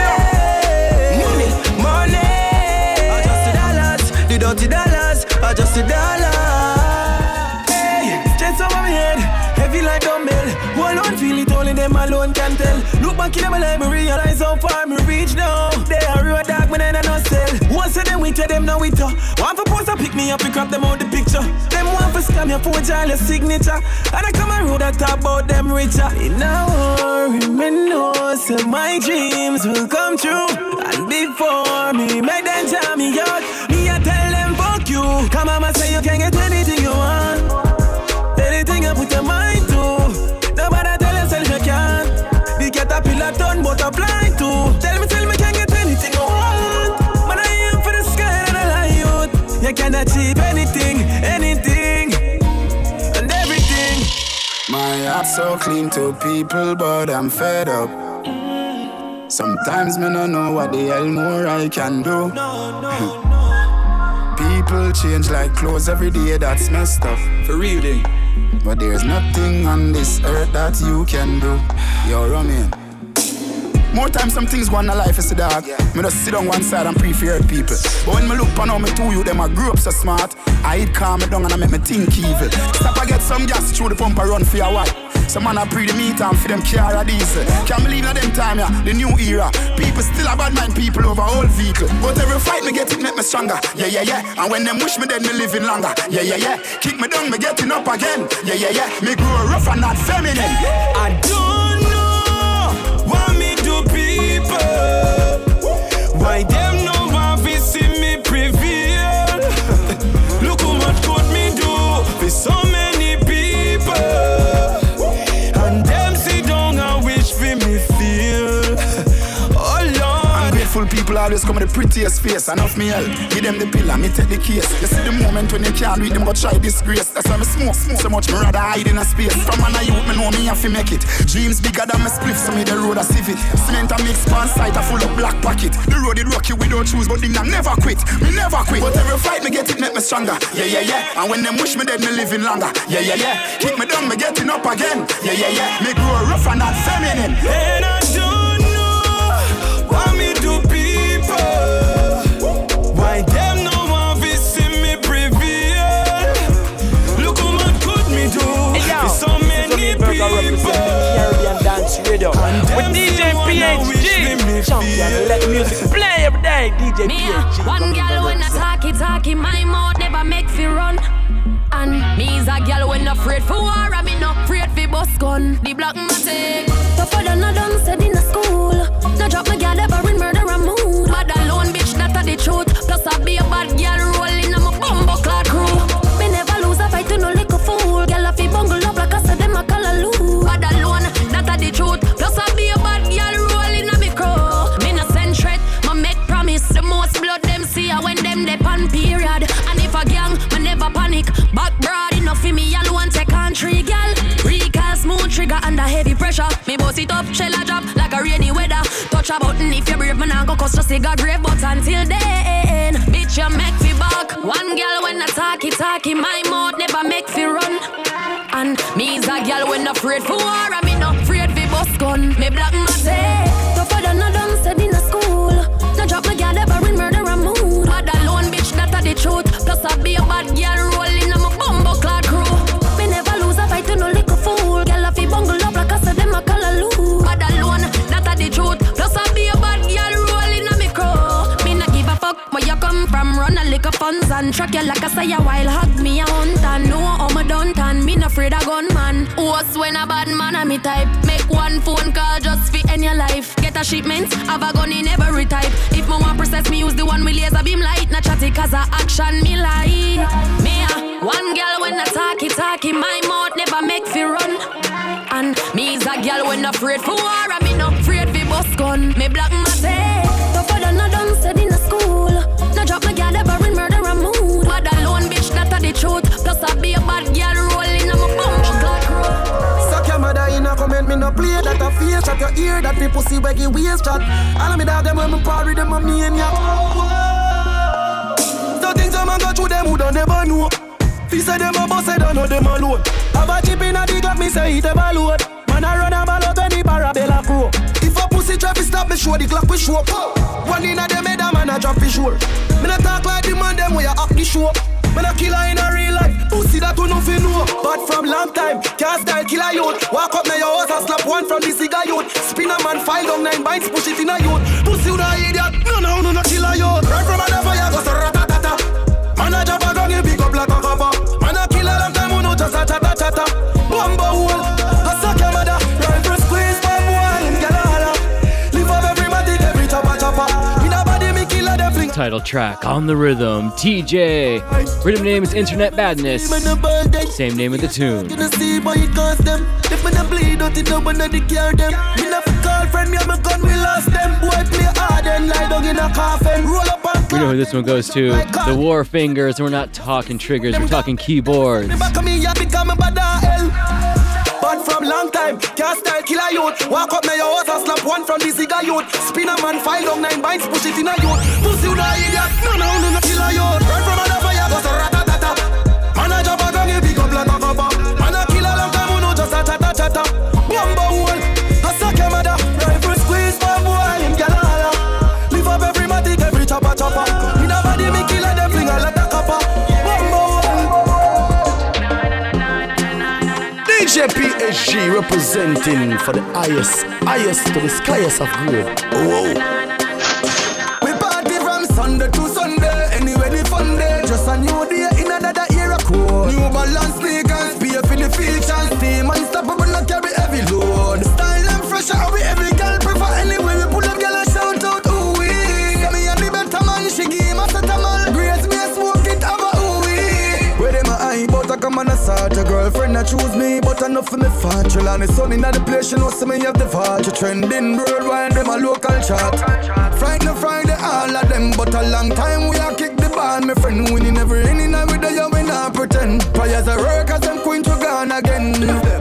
Speaker 11: Money, money. I just the dollars, the dirty dollars, I just a dollar. Tell. Back in my life, me realize how far me reach now. They are real dark, man, and I no sell. Once of them with you, them now with you. One for post, I pick me up, pick up them out the picture. Them one for scam, your phone, child, your signature. And I come around and talk about them richer. In a worry, me know, so my dreams will come true. And before me, make them tell me out. Me, I tell them fuck you. Come on, say you can get anything you want. You. Can achieve anything, anything, and everything.
Speaker 3: My heart's so clean to people, but I'm fed up. Sometimes me no know what the hell more I can do. People change like clothes every day, that's messed up.
Speaker 6: For real, thing.
Speaker 3: But there's nothing on this earth that you can do. You're running. More time some things go on in life is the dog. Me just sit on one side and hurt people. But when me look on how me two you, them I grew up so smart. I eat calm me down and I make me think evil. Stop I get some gas through the pump and run for your wife. Some man a pre the meat and for them car a diesel. Can't believe that them time, yeah, the new era. People still a bad mind people over old vehicle. But every fight me get it make me stronger. Yeah, yeah, yeah. And when them wish me dead, me living longer. Yeah, yeah, yeah. Kick me down, me getting up again. Yeah, yeah, yeah. Me grow rough and not feminine.
Speaker 11: I don't Why them people
Speaker 3: always come with the prettiest face. and off me help. Give them the pillar, me take the case. You see the moment when they can't read them, but try disgrace. That's why me smoke, smoke so much, me rather hide in a space. From man a youth, me know me have to make it. Dreams bigger than my spliff, so me the road a civic. Cement and mix pan sight, a full of black pocket. The road it rocky without shoes, but thing I never quit. Me never quit. But every fight me get it, make me stronger. Yeah, yeah, yeah. And when them wish me dead, me living longer. Yeah, yeah, yeah. Kick me down, me getting up again. Yeah, yeah, yeah. Me grow rough and not feminine.
Speaker 11: And I don't know what me
Speaker 6: Radio with DJ PHG. Champion, let the music play every day. DJ
Speaker 21: Me a
Speaker 6: PHG.
Speaker 21: Uh, one girl when I talky talky, my mouth never make fi run. And me's a girl when afraid for war, I me no afraid fi bust gun. The black matic. Touch a button if you're brave, me nah go cost just a grave. But until then, bitch you make me back. One girl when I talky talky, my mouth never make me run. And me's a girl when afraid for war, and me no afraid for bust gun. Me black matic. Funds and. Track you like a say a while, hug me a hunt and know how me done tan. Me no afraid of gunman. What's when a bad man a me type? Make one phone call just fi end your life. Get a shipment, have a gun in every type. If me want process, me use the one with laser beam light. Not chatty cause a action me like. Me a one girl when I talky talky, my mouth never make fi run. And me is a girl when I afraid for war, and me no afraid fi bust gun. Me black my girl rolling on my bum. God crew.
Speaker 11: Suck your mother in a comment, me no play that a face Shut your ear, that the pussy you waist chat All of me dog them when me party them a me and ya. So things a man go through them who don't never know. Fi say them a boss, I don't know them alone. Have a chip in a the Glock, me say it ever load Man I run a ball out when the barabella crow If a pussy try fi stop me, show the Glock we show. One in a them head a man a drop fi sure Me not talk like the man them where you up the show But from long time Can't style killer youth. Walk up now your house and slap one from the cigar youth. Spin a man file down nine bites Push it in a youth
Speaker 9: Title track on the rhythm, TJ. Rhythm name is Internet Badness. Same name of the tune.
Speaker 11: We
Speaker 9: know who this one goes to. The War Fingers. We're not talking triggers, we're talking keyboards.
Speaker 11: From long time, can't style killer youth. Walk up now your house and slap one from the cigar youth. Spin a man, file down nine bites, push it in a youth. Pussy you the idiot, no no no no killer youth. Run from another fire, go so ratatata. Man a jump a gun, you pick up like a cover. Man a killer long time, know just a chatta chatta.
Speaker 22: DJ PHG representing for the highest, highest to the skyest of grade. Whoa.
Speaker 11: Enough for me factual. And the sun in the place, she know see me have the vulture. Trending worldwide, them a local chart. Friday, Friday, all of them, but a long time we a kick the ball. My friend winning every inning, we there, we not pretend. Prayers are work as them queen to gone again.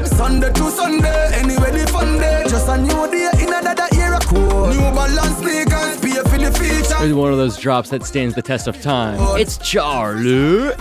Speaker 11: Sunday to Sunday, anyway the fun day. Just a new day in another era code. New balance sneakers, pay for the feature.
Speaker 9: It's one of those drops that stands the test of time. It's Charlie.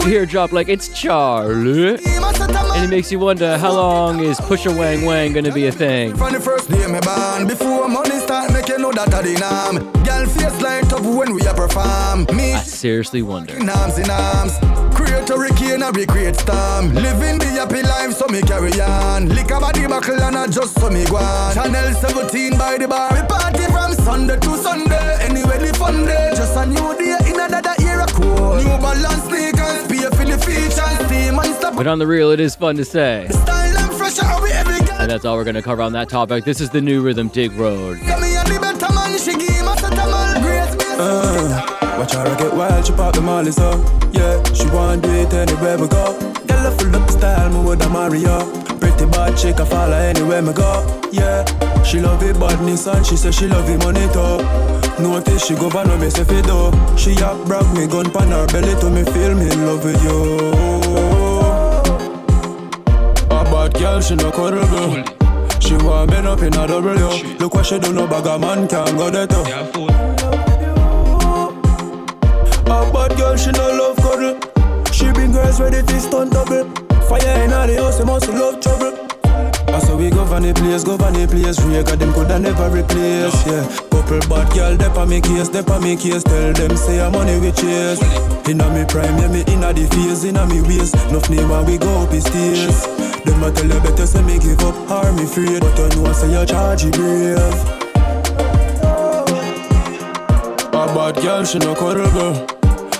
Speaker 9: You hear a drop like it's Charlie. And it makes you wonder how long is Pusha Wang Wang gonna be a thing?
Speaker 11: From the first day me born, before money start, make you know that I the norm. Girl face light up when we a perform. Me
Speaker 9: I seriously wonder.
Speaker 11: in arms in arms. Create a hurricane, a recreate storm. Living the happy life, so me carry on. Lick a body buckle and I just so me go on. Channel 17 by the bar. We party from Sunday to Sunday. Anyway, the fun day. Just a new day in another era code. New balance sneakers, pay for the features. Team and stop.
Speaker 9: But on the real, it is fun to say.
Speaker 11: Style and fresh, how we every girl.
Speaker 9: And that's all we're gonna cover on that topic. This is the new rhythm Dig Road.
Speaker 11: Yeah, me and the better man, she give me a set of man. Grace me.
Speaker 20: Uh, watch her get wild, she pop the molly so Yeah, she want do it anywhere we go Girl, I full up style, me with a Mario Pretty bad chick, I follow anywhere me go Yeah, she love it badness and she say she love it money too Notice she go by no me say fi do She a brag me gun pan her belly to me feel me in love with you. A bad girl, she no cuddle She want bend up in a double Look what she do, no bag a man can go there too. A bad girl, she no love cuddle. She bring girls ready to stunt double. Fire in all the house, they must love trouble. How we go from the place, go from the place. Rega them coulda never replace, yeah. Couple bad girl, dep on me case, dep on me case. Tell them say I'm money we chase. Inna me prime, yeah me inna the phase, inna me waist. Nuff name when we go up the stairs. Them a tell you better say me give up, or me afraid. But you know what, say you charge it brave. A bad girl, she no cuddle girl.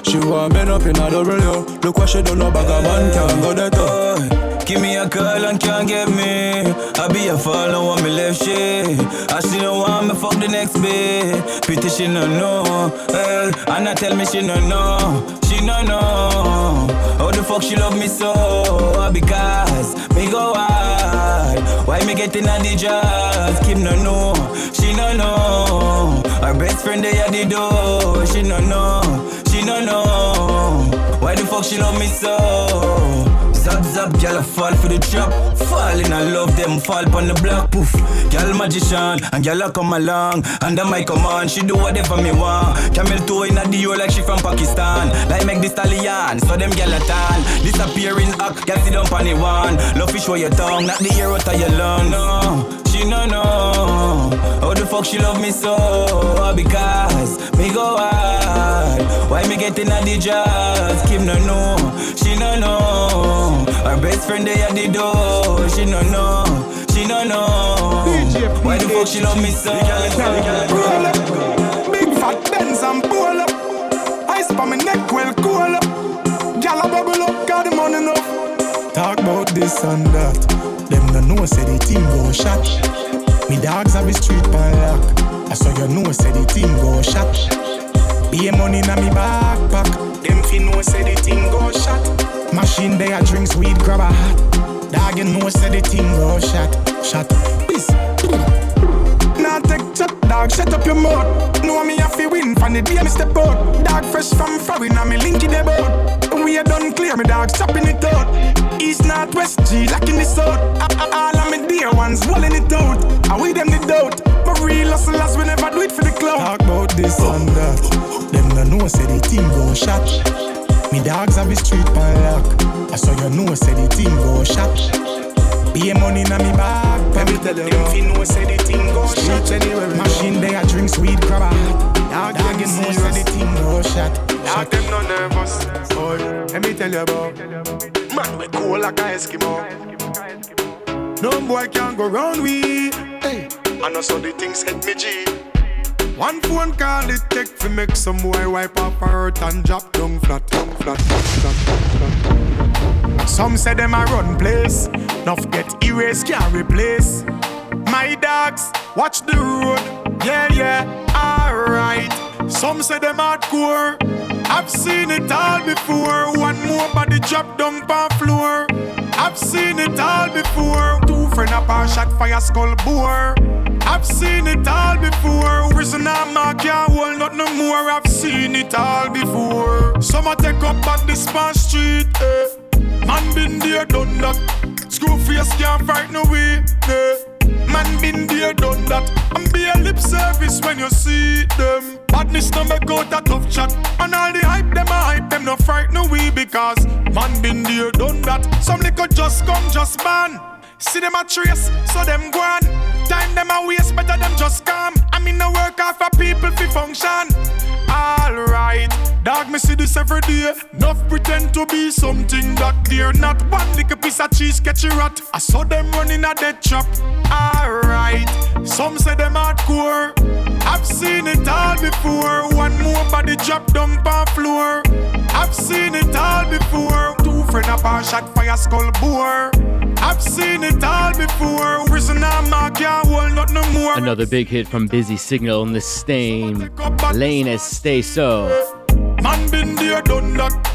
Speaker 20: She want men up in a double yo. Look what she done, no bag of man can't go that up.
Speaker 23: Give me a call and can't get me. I be a fall, no want me left shit. I she don't want me fuck the next bit. Pity she no know. Hey, and I tell me she no know. She no know. How the fuck she love me so? Because me go hard. Why me getting a the jazz? Kim no know. She no know. Our best friend they at the door. She no know. She no know. Why the fuck she love me so? Zap zap, girl, I fall for the trap. Falling, I love them, fall on the block, poof. Girl, magician, and girl, I come along. Under my command, she do whatever me want. Camel toe in a Dio like she from Pakistan. Like make this stallion, so them girl a tan. Disappearing act, girl, sit down on the one. Love fish show your tongue, not the ear out of your lung. No, she no the fuck she love me so? Because me go hard. Why me getting a the jazz? Kim no know, she no know. Our best friend they at the door. She no know, she no know. Why the fuck she love me so?
Speaker 24: Big fat Benz and pull up. Ice pa my neck well cool up. Gyal a bubble up, got the money enough. Talk about this and that. Them no know say the team go shot. Me dogs have the street pan lock. I saw you know said the team go shot. Be money na me backpack. Them fi know say the team go shot. Machine they a drinks weed grab a hat. Dog you know say the team go shot. Shot. Peace. Nah take chat, dog, shut up your mouth. Know me have to win from the day me step out. Dog fresh from foreign, and me link in the boat. We are done clear, me dog, chopping it out. East, north, west, G, locking. A- a- All of me dear ones, walling it out. I we them the doubt. But real hustlers, we never do it for the club. Talk about this and that. Them no know, say the team go shot. Me dogs have the street pan lock. I saw you know, say the team go shot. Be money na me back. Let me tell you Them fi know say the thing go shot. Machine they a grab a hat. Dog you know say the thing go shot. Dog them no nervous. Boy, let me tell you about. Man we cool like a Eskimo. No boy can go round we. Hey, I know so the things hit me G. One phone call it take to make some boy wipe up hurt and drop down flat, down flat, flat, flat, flat. Some say them a run place, enough get erased can't replace. My dogs watch the road, yeah yeah, alright. Some say them hardcore, I've seen it all before. One more body drop down on floor. I've seen it all before. Two friend up a shot fire skull bore. I've seen it all before. Prison and mark can't hold not no more. I've seen it all before. Some a take up on the span street. Eh. Man been there, done that. Screw face can't fight no way. Eh. Man been there, done that. And be a lip service when you see them. Badness no make out a tough chat. And all the hype, them a hype, them no fright no way because man been there, done that. Some little just come, just ban. See them a trace, so them go on. Time them a waste, better them just come. I mean no work off for people fi function. Alright, dog me see this every day. Enough pretend to be something that they're not. One little piece of cheese catch a rat. I saw them running a dead trap. Alright, some say them hardcore. I've seen it all before. One more body drop down on floor. I've seen it all before. Two friend up a shot fire skull bore. I've seen it all before. Prison and mark can't hold not no more.
Speaker 9: Another big hit from Busy Signal in the stain. Lane as Stay So.
Speaker 24: Man been there, done that.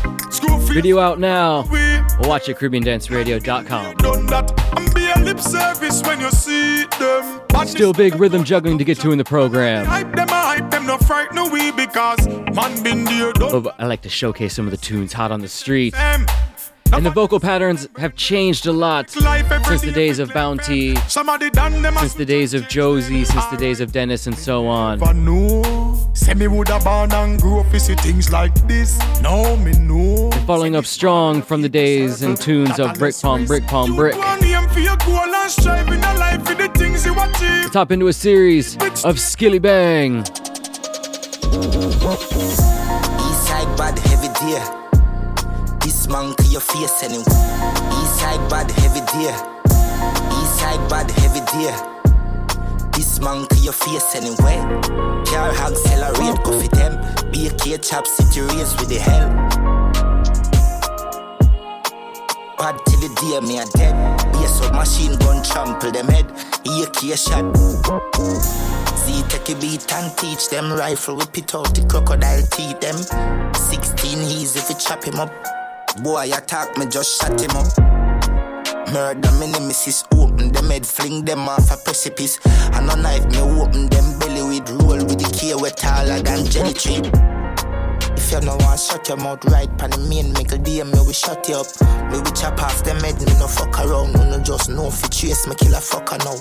Speaker 24: Free
Speaker 9: Video out now. Watch at CaribbeanDanceRadio.com.
Speaker 24: done that. And be a lip service when you see them.
Speaker 9: Still big rhythm juggling to get to in the program.
Speaker 24: hype them, I hype them, no fright no we because man been there, done
Speaker 9: But I like to showcase some of the tunes hot on the street. And the vocal patterns have changed a lot since the days of Bounty, since the days of Josie, since the days of Dennis, and so on.
Speaker 24: and to.
Speaker 9: Following up strong from the days and tunes of Brick Palm, Brick Palm, Brick.
Speaker 24: Achieve.
Speaker 9: Top into a series of Skillibeng.
Speaker 25: Eastside heavy deer. Man to your face anyway. Eastside bad heavy deer. Eastside bad heavy deer. This man to your face anyway. Car hog accelerate, coffee them. Be a K chop, city race with the hell. Bad till the day me a dead. Be a submachine gun trample them head. AK shot. See, take a beat and teach them rifle. Whip it out the crocodile teeth them. 16 he's if you chop him up. Boy attack me, just shut him up. Murder me nemesis, open them head, fling them off a precipice. And a knife me open them belly with roll with the key wet taller than jelly tree. If you no want shut your mouth right pan the main make a DM me we shut you up. Me we chop off them head, me no fuck around, me no just know you chase me kill a fucker now.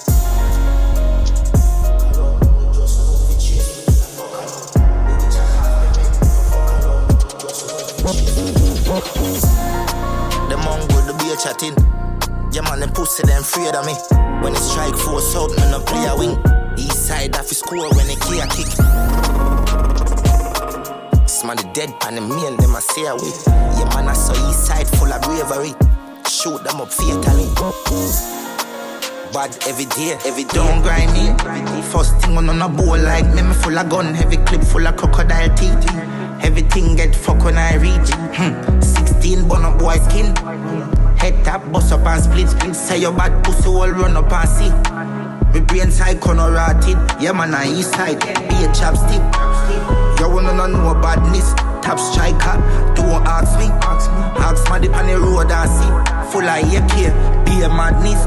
Speaker 25: The mongo the beer chatting. Yeah man, them pussy them afraid of me. When it strike force out, me no play a wing. East side off his score when they clear kick. Smell the dead pan them me and them I say away. Yeah man, I saw east side full of bravery. Shoot them up fatally. Bad every day, every. Don't grind me. First thing on on a bowl like me, me full of gun, heavy clip full of crocodile teeth. Everything get fuck when I reach. Hmm. 16 bun up boy skin. Head tap, bust up and split. Say your bad pussy all run up and see. Me brain side corner rotted. Yeah man, I east side. Be a chapstick. You wanna know badness. Top striker, don't ask me. Ask me dip on the road and see. Full of AK, be a madness.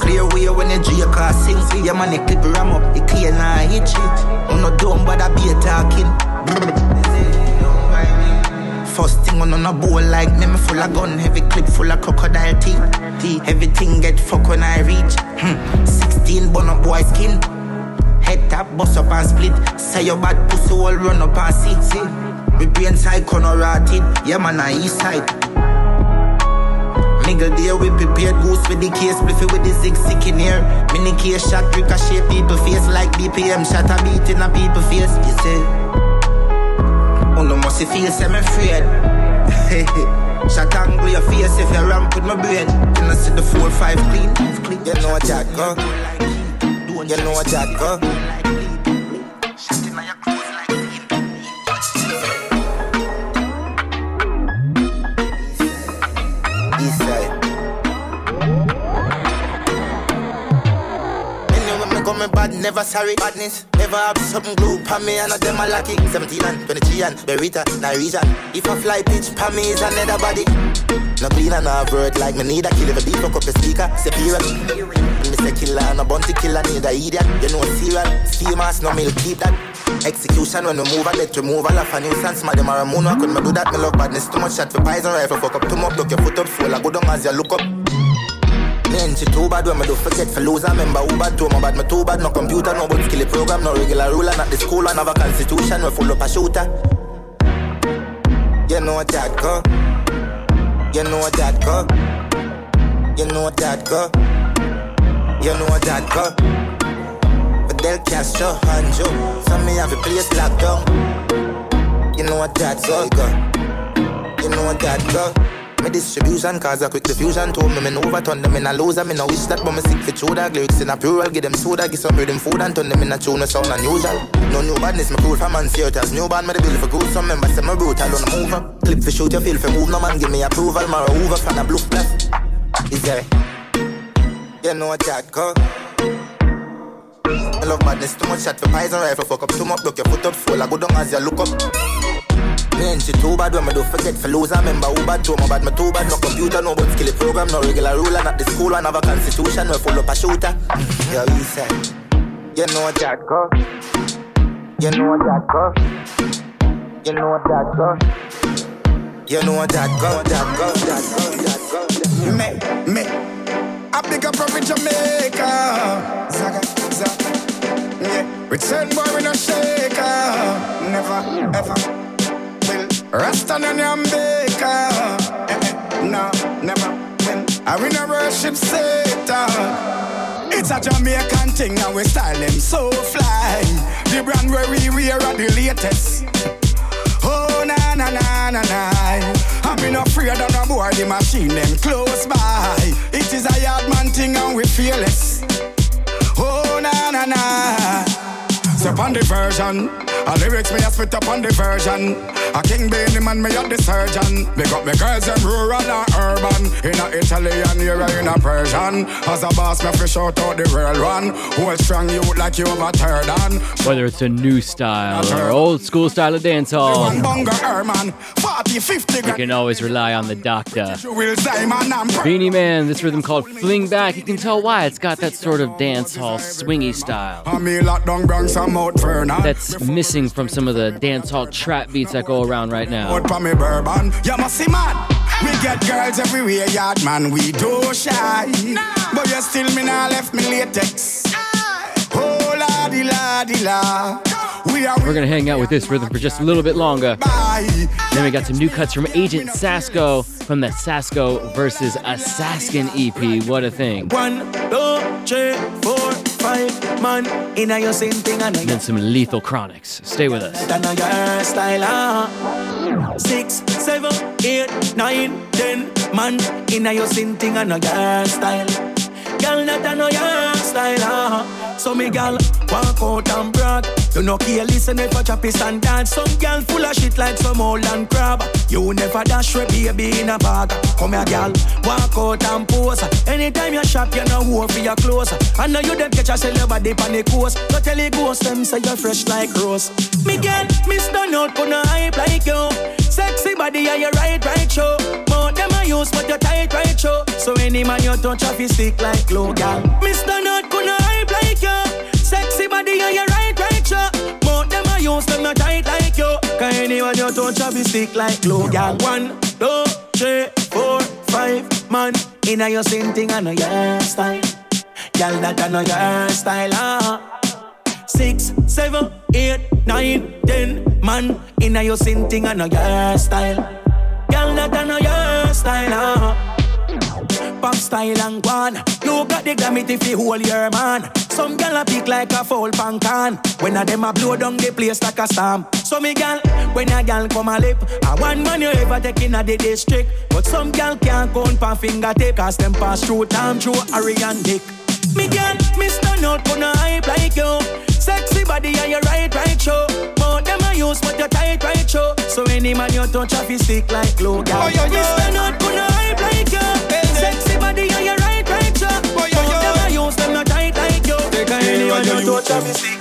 Speaker 25: Clear way when the J car sing. Yeah man, the clip ram up, it clear now hit shit. On no dumb, but I be a talking. First thing on on a bowl like me, me full of gun, heavy clip full of crocodile teeth. Everything get fuck when I reach. Hmm. 16 bun up boy skin. Head tap, bust up and split. Say your bad pussy all run up and see. see. Me brain side corner rotted. Yeah man, I east side. Nigga there we prepared goose with the case Spliffy with the zig sick in here Mini case shot ricochet people face Like BPM shot a beat in a people face You say No must say me afraid Shot angle your face if you ramp with my brain. You know see the 4-5 clean? You know that go You know what that me me bad, never sorry. Badness, never have something glue pa me and a them a lucky. 17 and 23 and Berita, Norwegian. If I fly pitch pa me is another body. No clean and no word like me need a kill if a beat fuck up the speaker. Superior. Me say killer and a bounty killer need a idiot. You know serial. Steam ass no milk keep that. Execution when we move a let remove a laugh a nuisance. Madam or a moon, I couldn't do that. Me love badness too much shot for pies and rifle. Fuck up too much, look your foot up, full. I go down as you look up. Me and she too bad when me do forget for lose. I remember who bad too, my bad me too bad. No computer, no but skill program, no regular ruler, not the school, and have a constitution. We full up a shooter. You know that go. You know that go. You know that go. You know that go. Fidel Castro, Hanjo. Some me have a place locked down. You know that go. You know that go. Me distribution cause a quick diffusion Told me. Me no overturn them in a loser Me no wish that but me sick for true that Lyrics in a plural Give them soda Give some rhythm food And turn them in a tune No sound unusual. No new badness Me cool from man theaters New band me the bill for good Some members say me brutal. On the move up. Clip for shoot you feel for move. No man give me approval Mara over Fan a blue bluff Is there? You know what that go I love badness Too much shot for pies and rifle. Fuck up too much Look your foot up. Full I go down as you look up me and she too bad when me do forget for lose. I remember who bad too, my bad me too bad. No computer, no but skill program, no regular ruler, not the school one have a constitution. We full up a shooter. Yo, he said, you know that go. You know that go. You know that go. You know that go, that go, that go, that go.
Speaker 24: Me, me. I pick up from Jamaica. Zaga, zaga. Yeah. Return boy, we no shaker. Ah. Never, ever. Rasta eh, no, never win. I win a worship Satan. It's a Jamaican thing and we style them so fly. The brand where we wear are the latest. Oh na na na na na. I'm in afraid of no boy the machine them close by. It is a yard man thing and we fearless.
Speaker 3: Oh na na na. Step on the version. A lyrics me a spit up on the version. A king Beenie Man me a the surgeon. Big up me girls them rural and urban. In a Italian here in a Persian. As a boss me fish out out the real one. Hold strong you like you have a third on.
Speaker 9: Whether it's a new style or old school style of dancehall,
Speaker 3: One bunga Herman. 40, 50
Speaker 9: you can always rely on the doctor.
Speaker 3: You will Simon and
Speaker 9: Beenie Man, this rhythm called Fling Back, you can tell why it's got that sort of dancehall swingy style.
Speaker 3: And me lock down Bronx and Mount Vernon.
Speaker 9: That's missing from some of the dancehall trap beats that go around right now.
Speaker 3: Out for me bourbon. You must see man. We get girls everywhere, yard man. We do shy. But you still me nah left me latex. Oh la di la di la. We are
Speaker 9: We're gonna hang out with this rhythm for just a little bit longer. Then we got some new cuts from Agent Sasco from the Sasco versus Assassin EP. What a thing.
Speaker 11: One, two, three, four, five, man. In your same thing
Speaker 9: and then some Lethal Chronics. Stay with us.
Speaker 11: That know your style, ah. Six, seven, eight, nine, ten, man. In your same thing and your style. Girl, that I know your style. So me gal walk out and brag. You know care listen if a chop and dance. Some gal full of shit like some old and crab. You never dash with baby in a bag. Come here, gal, walk out and pose. Anytime you shop, you know who for your clothes. I know you them catch a sell your body on the coast. Go tell the ghost them say you're fresh like rose. Me gal, me stand out, gonna hype like you. Sexy body and you right, right show. More them I use, but you tight, right show. So any man you touch off, you stick like glue, gal. Me stand out, gonna. Sexy body and you right, right show. More them I use, them not tight like you. Cause anyone you touch off, you stick like glue, gal. One, two, three, four, five, man. Inna your same thing, I know your style. Gal, that I know your style, ah. Six, seven, eight, nine, ten, man. Inna your same thing, I know your style. Gal, that I know your style, ah. Pop style and guan. You got the glamity fi hold your man. Some gal a pick like a full pan can. When a them a blow down the place like a storm. So me gal, when a gal come a lip, a one man you ever take in a the district. But some gal can't count pan finger tape, cause them pass through time through Harry and Dick. Me gal, me stand out gonna hype like you. Sexy body and you right, right show. More them a use, but you tight, right show. So any man you touch off, you stick like glue, gal.
Speaker 3: Oh, yo, yo.
Speaker 11: Me stand out gonna hype touch off, you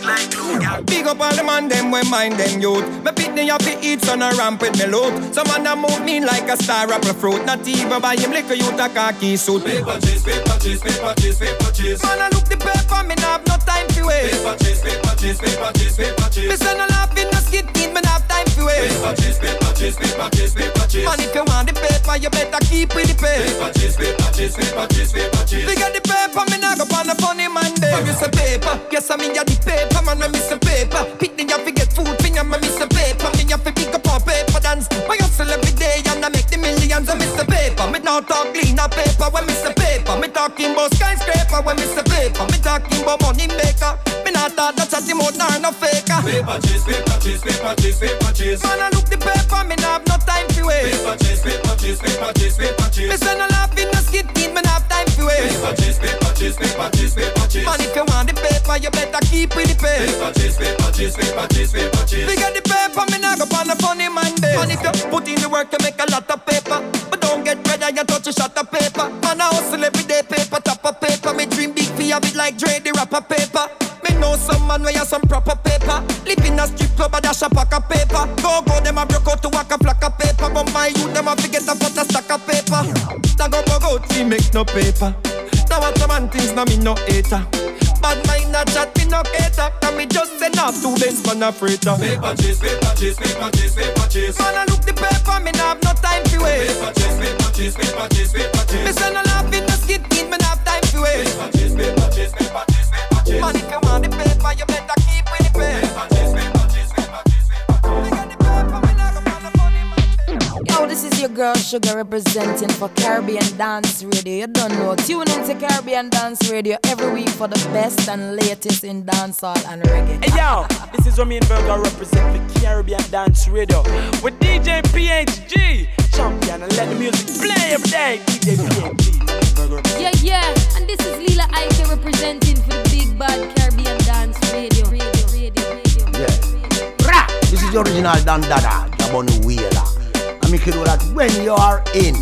Speaker 26: Big up all the man them when mind them youth. Me pick me up to eat son a ramp with me loot. Some man a move me like a star apple fruit. Not even buy him liquor youth a khaki suit. Paper chase, paper chase, paper chase, paper chase. Man a look the paper, me nah have no time to waste. Paper chase, paper chase, paper chase, paper chase. Me say no laughing, no skit team, me nah have time to waste. Paper chase, paper chase, paper chase, paper chase. Man if you want the paper, you better keep with the pace. Paper chase, paper chase, paper chase, paper chase. Figure the paper, me nah go on a funny man day. I a paper, yes I mean ya the paper, man I miss a paper. Pick ya fi get food, finger me miss a paper. Me ya fi pick up on paper dance. My hustle every day and I make the millions. I miss a paper. Me now talk clean a paper when miss a paper. Me talking about skyscraper when miss a paper. Me talking about money maker. Me not talk that chatty mouth nor no faker. Paper chase, paper chase, paper chase, paper chase. Man I look the paper, me nah have no time to waste. Paper chase, paper chase, paper chase, paper chase. Me say no laughing, no skit me nah have time to waste. Paper chase, paper chase, paper chase, paper chase. Man if you want the paper, you better keep with the pace. Paper chase, paper chase, paper chase, paper chase. Figure the paper, me nah go on a funny man day. Man if you put in the work, you make a lot of paper. But don't get ready, you touch a shot of paper. Man I hustle every day, paper top of paper. Me dream big, fi have it like Dre the rapper paper. Me know some man where you some proper paper. Live in a strip club, a dash a pack of paper. Go go, them a broke out to walk a flock of paper. But my youth, them a forget a put a stack of paper. Now go bug out, fi make no paper. Now what some man things, now me no hater. Bad mind a chat, me no cater. Can me just send off two bins for a freighter. Paper chase, paper chase, paper chase, paper chase. Man, I look the paper, me no have no time to waste. Paper chase, paper chase, paper chase, paper chase. Me say no laughing, no skit in, me no have time to waste. Paper chase, paper chase, paper chase, paper chase. Man, if you want the paper, you better keep
Speaker 27: your girl Sugar representing for Caribbean Dance Radio. You don't know. Tune into Caribbean Dance Radio every week for the best and latest in dancehall and reggae.
Speaker 6: Hey yo, this is Romain Virgo representing for Caribbean Dance Radio with DJ PHG, champion, and let the music play every day. DJ PHG.
Speaker 27: Yeah, yeah, and this is Lila Ike representing for the big
Speaker 21: bad Caribbean dance radio. radio, radio, radio.
Speaker 1: Yeah. Rah! This is the original Dan Dada, Jabonu Wheeler. I make it know that when you are in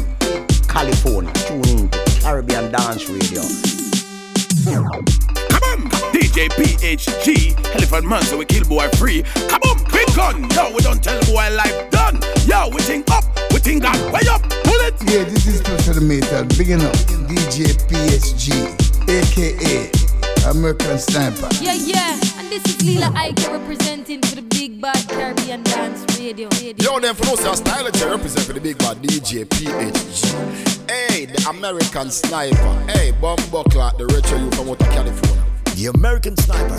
Speaker 1: California, tune in to Caribbean Dance Radio.
Speaker 28: Come DJ PHG, Elephant Man, so we kill boy free. Come on, big gun. Yo, we don't tell boy life done. Yo, we think up, we think that way up. Pull it.
Speaker 29: Yeah, this is Special Meter, big up DJ PHG, aka American Sniper.
Speaker 21: Yeah, yeah. And this is Lila Ike representing for the big bad Caribbean dance radio. radio.
Speaker 16: Yo, them for those our style I represent for the big bad DJ PHG. Hey, the American sniper. Hey, bomb buckler, the retro you from out of California.
Speaker 1: The American sniper.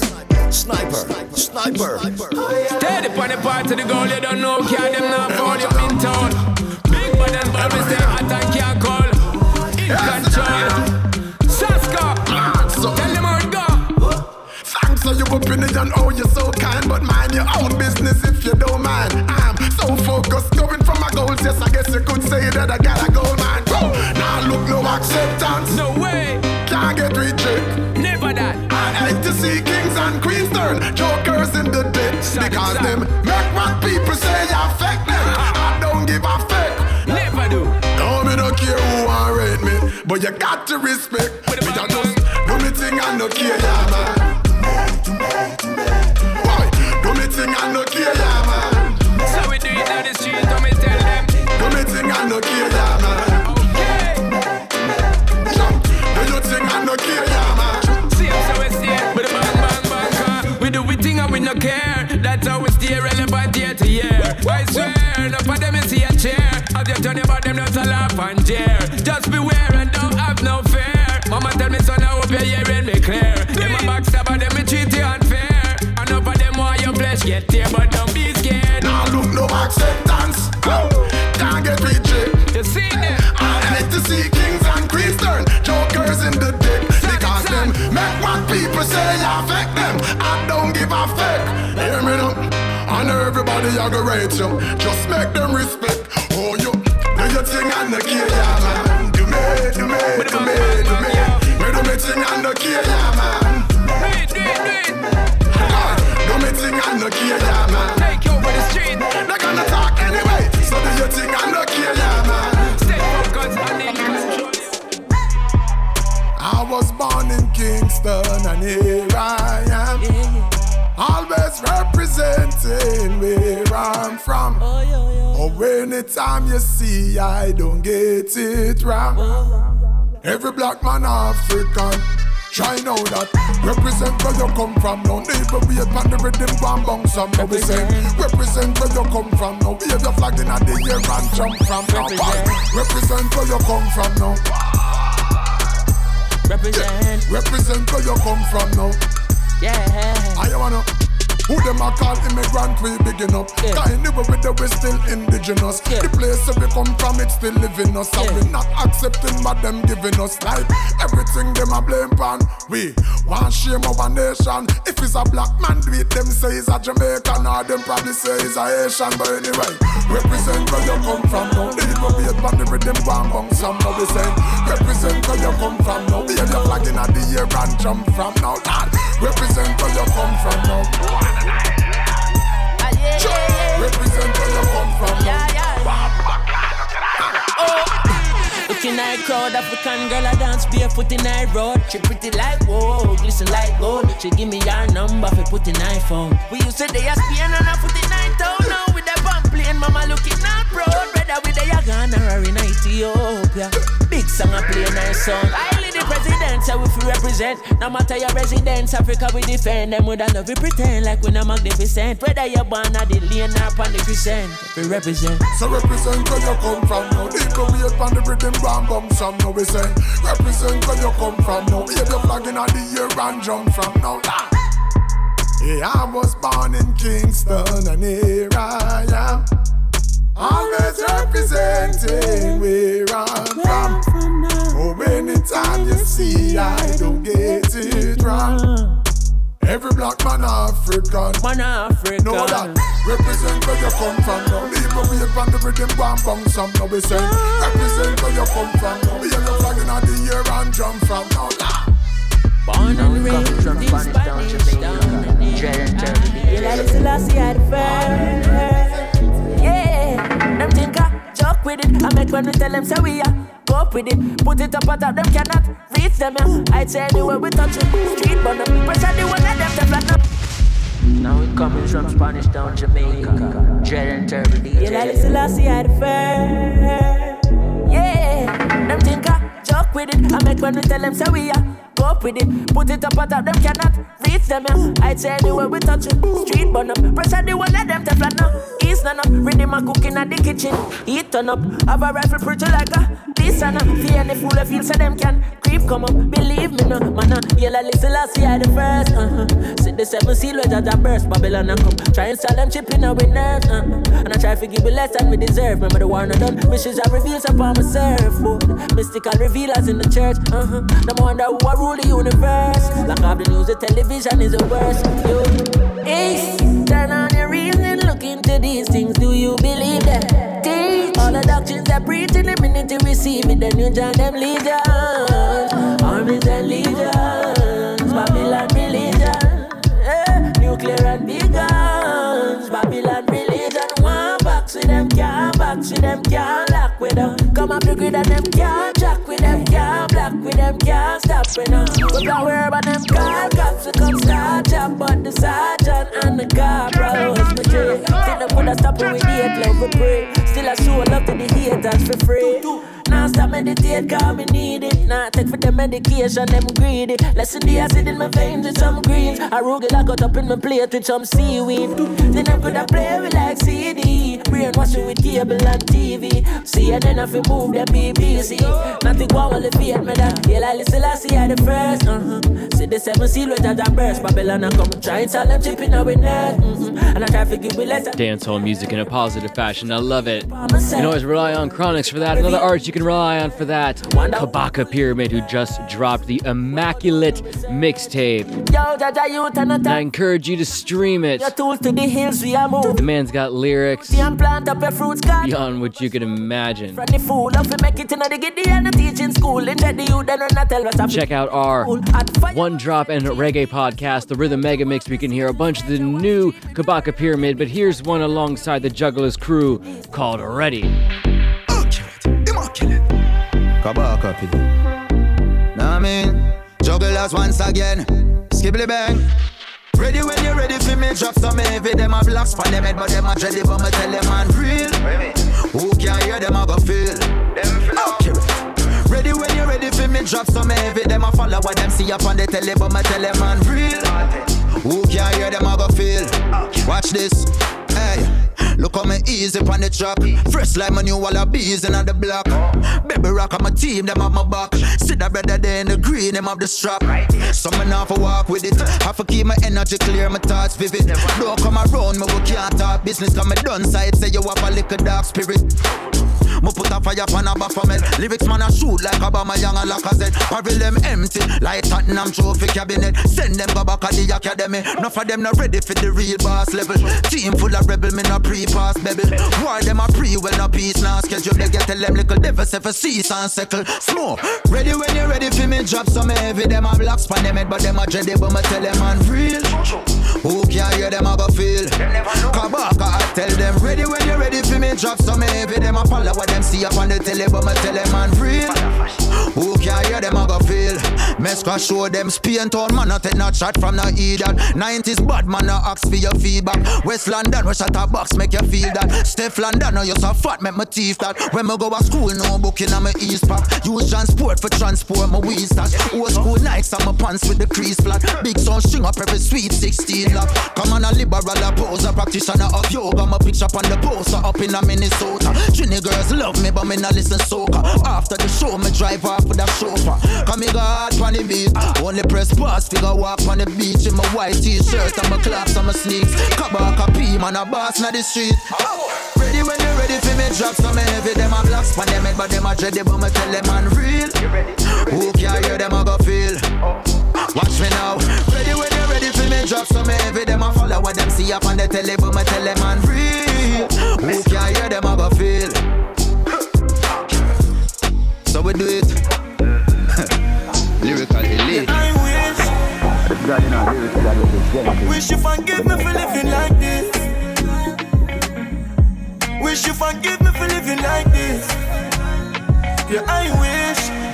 Speaker 1: Sniper. Sniper.
Speaker 30: Steady on the part to the goal, you don't know, can't them not fall, you in town. Big bad and ball, we stay hot and can't call. In control.
Speaker 24: Thanks for your opinion, oh you're so kind But mind your own business if you don't mind. I'm so focused, going for my goals. Yes, I guess you could say that I got a goal, man. Bro, now look, no acceptance.
Speaker 30: No way,
Speaker 24: Can't get reject
Speaker 30: never that.
Speaker 24: I hate to see kings and queens turn Jokers in the ditch Because them make what people say affect them I don't give a fuck.
Speaker 30: Never do.
Speaker 24: No, me no care who want rate me But you got to respect. Me a just do me thing and no care, yeah, man and
Speaker 30: jeer. Just beware and don't have no fear. Mama tell me son, I hope you're hearing me clear. Them a backstabber, them me treat you unfair. And up of them want your flesh get tear, but don't be scared.
Speaker 24: Now look, no acceptance oh, Can't get reject
Speaker 30: You see them?
Speaker 24: I hate to see kings and queens turn Jokers in the dick Because them make what people say affect them I don't give a fuck Hear me now I know everybody I go rate you Just make them respect anytime you see I don't get it wrong. Every black man African. Try know that Represent where you come from now Never wait on the rhythm One bounce some now we say Represent where you come from now Wave your flag in the air and jump from now Represent where you come from now
Speaker 30: Represent.
Speaker 24: Represent where you come from now.
Speaker 30: Yeah.
Speaker 24: I wanna. Who them a call immigrant we big enough
Speaker 30: Yeah.
Speaker 24: Cause anywhere with the we still indigenous.
Speaker 30: Yeah.
Speaker 24: The place where we come from it still living us. And we not accepting what them giving us. Like everything them a blame pan We want shame our nation. If it's a black man do it them say it's a Jamaican Or them probably say it's a Haitian. But anyway Represent where you come from. Now Leave a wait pan the rhythm one bang some now we say Represent where you come from. Now Wave your flag in the air and jump from. Now Lord Represent where you come from. Now Represent where you come from
Speaker 30: Looking at crowd, African girl, I dance barefoot in I road. She pretty like whoa, glisten like gold. She give me her number for put in iPhone. We used to day a Spain and I put in nine town. Now with the pump plane, mama looking out proud. Brother with the Ghana or in Ethiopia. Big song I play nice song. Highly the president, so we represent. No matter your residence, Africa we defend. Them would I love we pretend like we not magnificent. Whether you're born at the lane or on the crescent, we represent.
Speaker 24: So represent where you come from now. Leave the wait on the rhythm, bam bam some now we say. Represent where you come from now. Wave your flag in the air and jump from now. Ah. Yeah, I was born in Kingston and here I am. Always representing where I'm from. Anytime you see I don't get it wrong. Every black man African.
Speaker 30: Man African.
Speaker 24: Know that. Represent where you come from now. Leave a wave on the rhythm, bam bang some now we say. Represent where you come from now. Be your flag in the air and jump from now.
Speaker 30: Born and raised from Spanish down Jamaica. Dread and Turkey. You like the last year the first. Yeah, them think I joke with it. I make when we tell them say we are go up with it. Put it up on top, them cannot reach them. Yeah. I'd say anywhere we touch it. Street burn. Pressure the one of them to flat up. Now we coming from Spanish Town, Jamaica. Dread and Turbo DJ. You like the last year the first. Yeah, them think I joke with it. I make when we tell them say we are up with it. Put it up on top, them cannot reach them. Yeah. I'd say anywhere we touch it. Street burn up. Pressure the one of them to flat now. East none up. Rhythm a cooking at the kitchen. Heat turn up. Have a rifle pretty like a this and a fear any fool feel so them can creep come up. Believe me no, man. Uh, yellow listen last year the first. Uh-huh. See the seven seal where Jaja burst. Babylon and come. Try and sell them chipping out with nerves. Uh-huh. And I try to give you less than we deserve. Remember the war not done. Missions I reveals upon my surfboard. Mystical revealers in the church. Uh-huh. Them wonder who I rule the universe. Like have the news, the television is the worst. Yo. Ace, turn on your reason, look into these things. Do you believe that? Teach all the doctrines that preach in the minute you receive it, then you join them legions, armies and legions, Babylon religion, eh, nuclear and big guns, Babylon religion. One box with them, can't box with them, can't lock with them. Come up the grid and them stop with them. We don't worry about them car cops, we come start chop, but the sergeant and the corporal was my jail. Think them coulda stop with the hate, love we pray. Still I show love to the haters for free. Stop meditate, cause me need it. Now take for the medication, them greedy. Listen the acid in my veins with some greens. I got up in my plate with some seaweed. Then them coulda play with like CD. Brainwashing with cable and TV. See, and then if you move them BBC. Nothing go on the fear me that. Yeah, like listen, I see the first. Uh-huh. See the seven seal with that burst. Babylon, I come try and tell them chipping out with nerves. Mm-hmm. And I try to give me less.
Speaker 9: Dancehall music in a positive fashion. I love it. You can always rely on Chronixx for that. Another artist you can rely on for that. Kabaka Pyramid, who just dropped the immaculate mixtape.
Speaker 30: Yo, Jaja, you turn
Speaker 9: And I encourage you to stream it.
Speaker 30: Your tools to the hills we are moving.
Speaker 9: The man's got lyrics
Speaker 30: See, and plant up your fruits, God.
Speaker 9: beyond what you can imagine.
Speaker 30: From the fool, love make it in the giddy and the teaching school. And the youth, then when I tell us I'm
Speaker 9: Check out our One Drop and Reggae podcast, the Rhythm Mega Mix. We can hear a bunch of the new Kabaka Pyramid, but here's one alongside the Jugglers crew called Ready.
Speaker 25: Kabaka Pyramid. Nah, I mean, jugglers once again. Skillibeng. Ready when you're ready for me, drop some heavy. Them a blocks for them head, but them a dready, but me tell them man real. Who can hear them a go feel? Them Okay. Ready when you're ready for me, drop some heavy. Them a follow what them see up on the telly, but me tell them man real. Who can hear them a go feel? Watch this. Hey. Look how me easy on the track. Fresh like my new wallabies in the block. Baby rock on my team, them have my back. See that brother there in the green, them have the strap. So me now for walk with it. Have to keep my energy clear, my thoughts vivid. Don't come around me, we can't talk business. Cause me done side, say you have a little dark spirit. Me put a fire pan a baphomet Lyrics man a shoot like Aubameyang and Lacazette Barrel them empty like Tottenham trophy cabinet. Send them go back at the academy. Enough of them not ready for the real boss level. Team full of rebel, me no pre-pass bebel. War them a pre, well no peace now schedule. They get tell them little devil say for cease and settle. Smoke, ready when you ready for me drop some heavy. Them a black span them head but them a dready But me tell them man real. Who can hear them a go feel? Kabaka I tell them ready when you ready for me drop some heavy. Them a follow what them see up on the telly But me tell them man real. Who can hear them a go feel. Mesca show them Spain town man a take no shot from no idiot 90s bad man a ask for your feedback. West London we shot a box make you feel that. Steph London no you so fat make my teeth that. When me go to school no booking on my east pack. Use transport for transport my weed stash Old school Nikes on my pants with the crease flat. Big sound string up every sweet 16 lap Come on a liberal a poser practitioner of yoga. My picture on the poster up in a Minnesota. Trini girls love me but me not listen soca. After the show me drive off with a chauffeur. Come me go hard on the beat. Only press pause figure walk on the beach In my white t-shirt and my claps and my sneaks. Kabaka P man a boss na the street. Ready when you ready for me drop some heavy Them a blocks pan them head but them a dready But me tell them man real Who can hear them a go feel. Watch me now. Ready when you ready for me drop some heavy Them a follow what them see up on the telly But me tell them man real Who can hear them a go feel So we do it Lyrical elite
Speaker 24: God, you know, lyrics that is gentle.
Speaker 11: Wish you forgive me for living like this. Wish you forgive me for living like this. Yeah, I wish.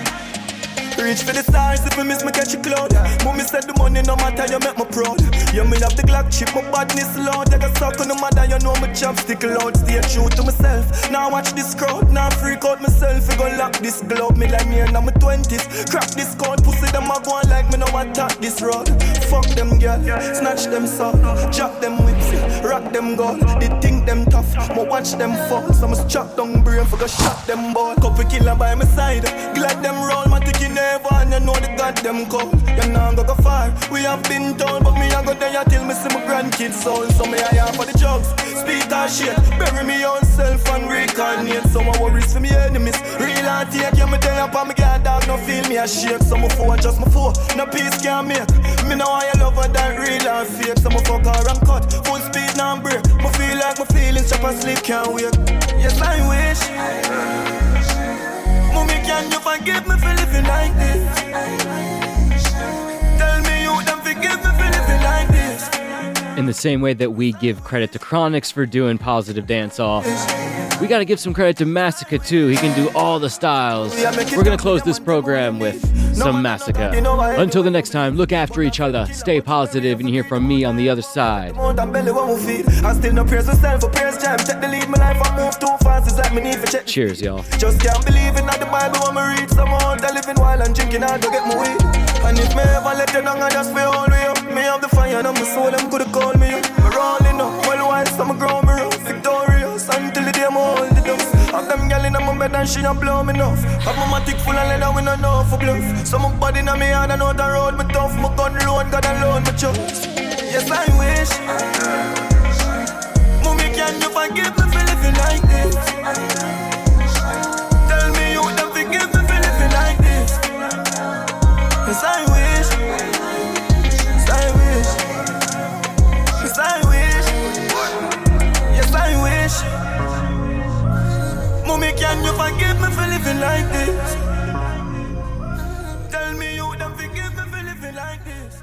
Speaker 11: Reach for the stars if I miss me catch a cloud. Mommy said the money no matter, you make me proud. You me have the Glock chip, my badness loud. I got suck on the mother, you know my chopstick loud. Stay true to myself. Now watch this crowd, now freak out myself. We gon' lock this glove, me like me and I'm 20s. Crack this code, pussy them a go on like me no attack this road. Fuck them girl, snatch them soul, jack them whips, rock them gold. They think them tough, but watch them fall. So I'ma chop down brain for go shot them ball. Couple killer by my side, glad them roll, my ticket never and you know the goddamn call. You know go go far. We have been told, but me I go there till me see my grandkids soul. So me I have for the drugs, speak that shit, bury me own self and reincarnate. So I worries for me enemies. Real and take you me there up and me get dog no feel me a shake. So my four just my four, no peace can make. Me know I love her that real and fake. So my fuck her and cut, full speed now break. Me feel like my feelings chop and sleep can't wait. Yes I wish. Mommy, can you forgive me for living like this? Tell me you don't forgive me for living like this.
Speaker 9: In the same way that we give credit to Chronixx for doing positive dance dancehall, we gotta give some credit to Masicka too. He can do all the styles. We're gonna close this program with some Masicka. Until the next time, look after each other, stay positive, and hear from me on the other side.
Speaker 11: I I.
Speaker 9: Cheers, y'all.
Speaker 11: Just can't believe in the Bible when me read. Some out there living while I'm drinking hard to get my weed. And if me ever let you down, I just feel all way up. Me have the fire and my soul, them coulda called me up. Me rolling up, well while some grow Have them gal in my bed and she a blow me enough. Have my matic full of leather, we no know for bluff. So my body na me hand and out the road, me tough. My gun load, God alone, me trust. Yes, I wish. Mommy, can you forgive me for living like this? Forgive me for living like this?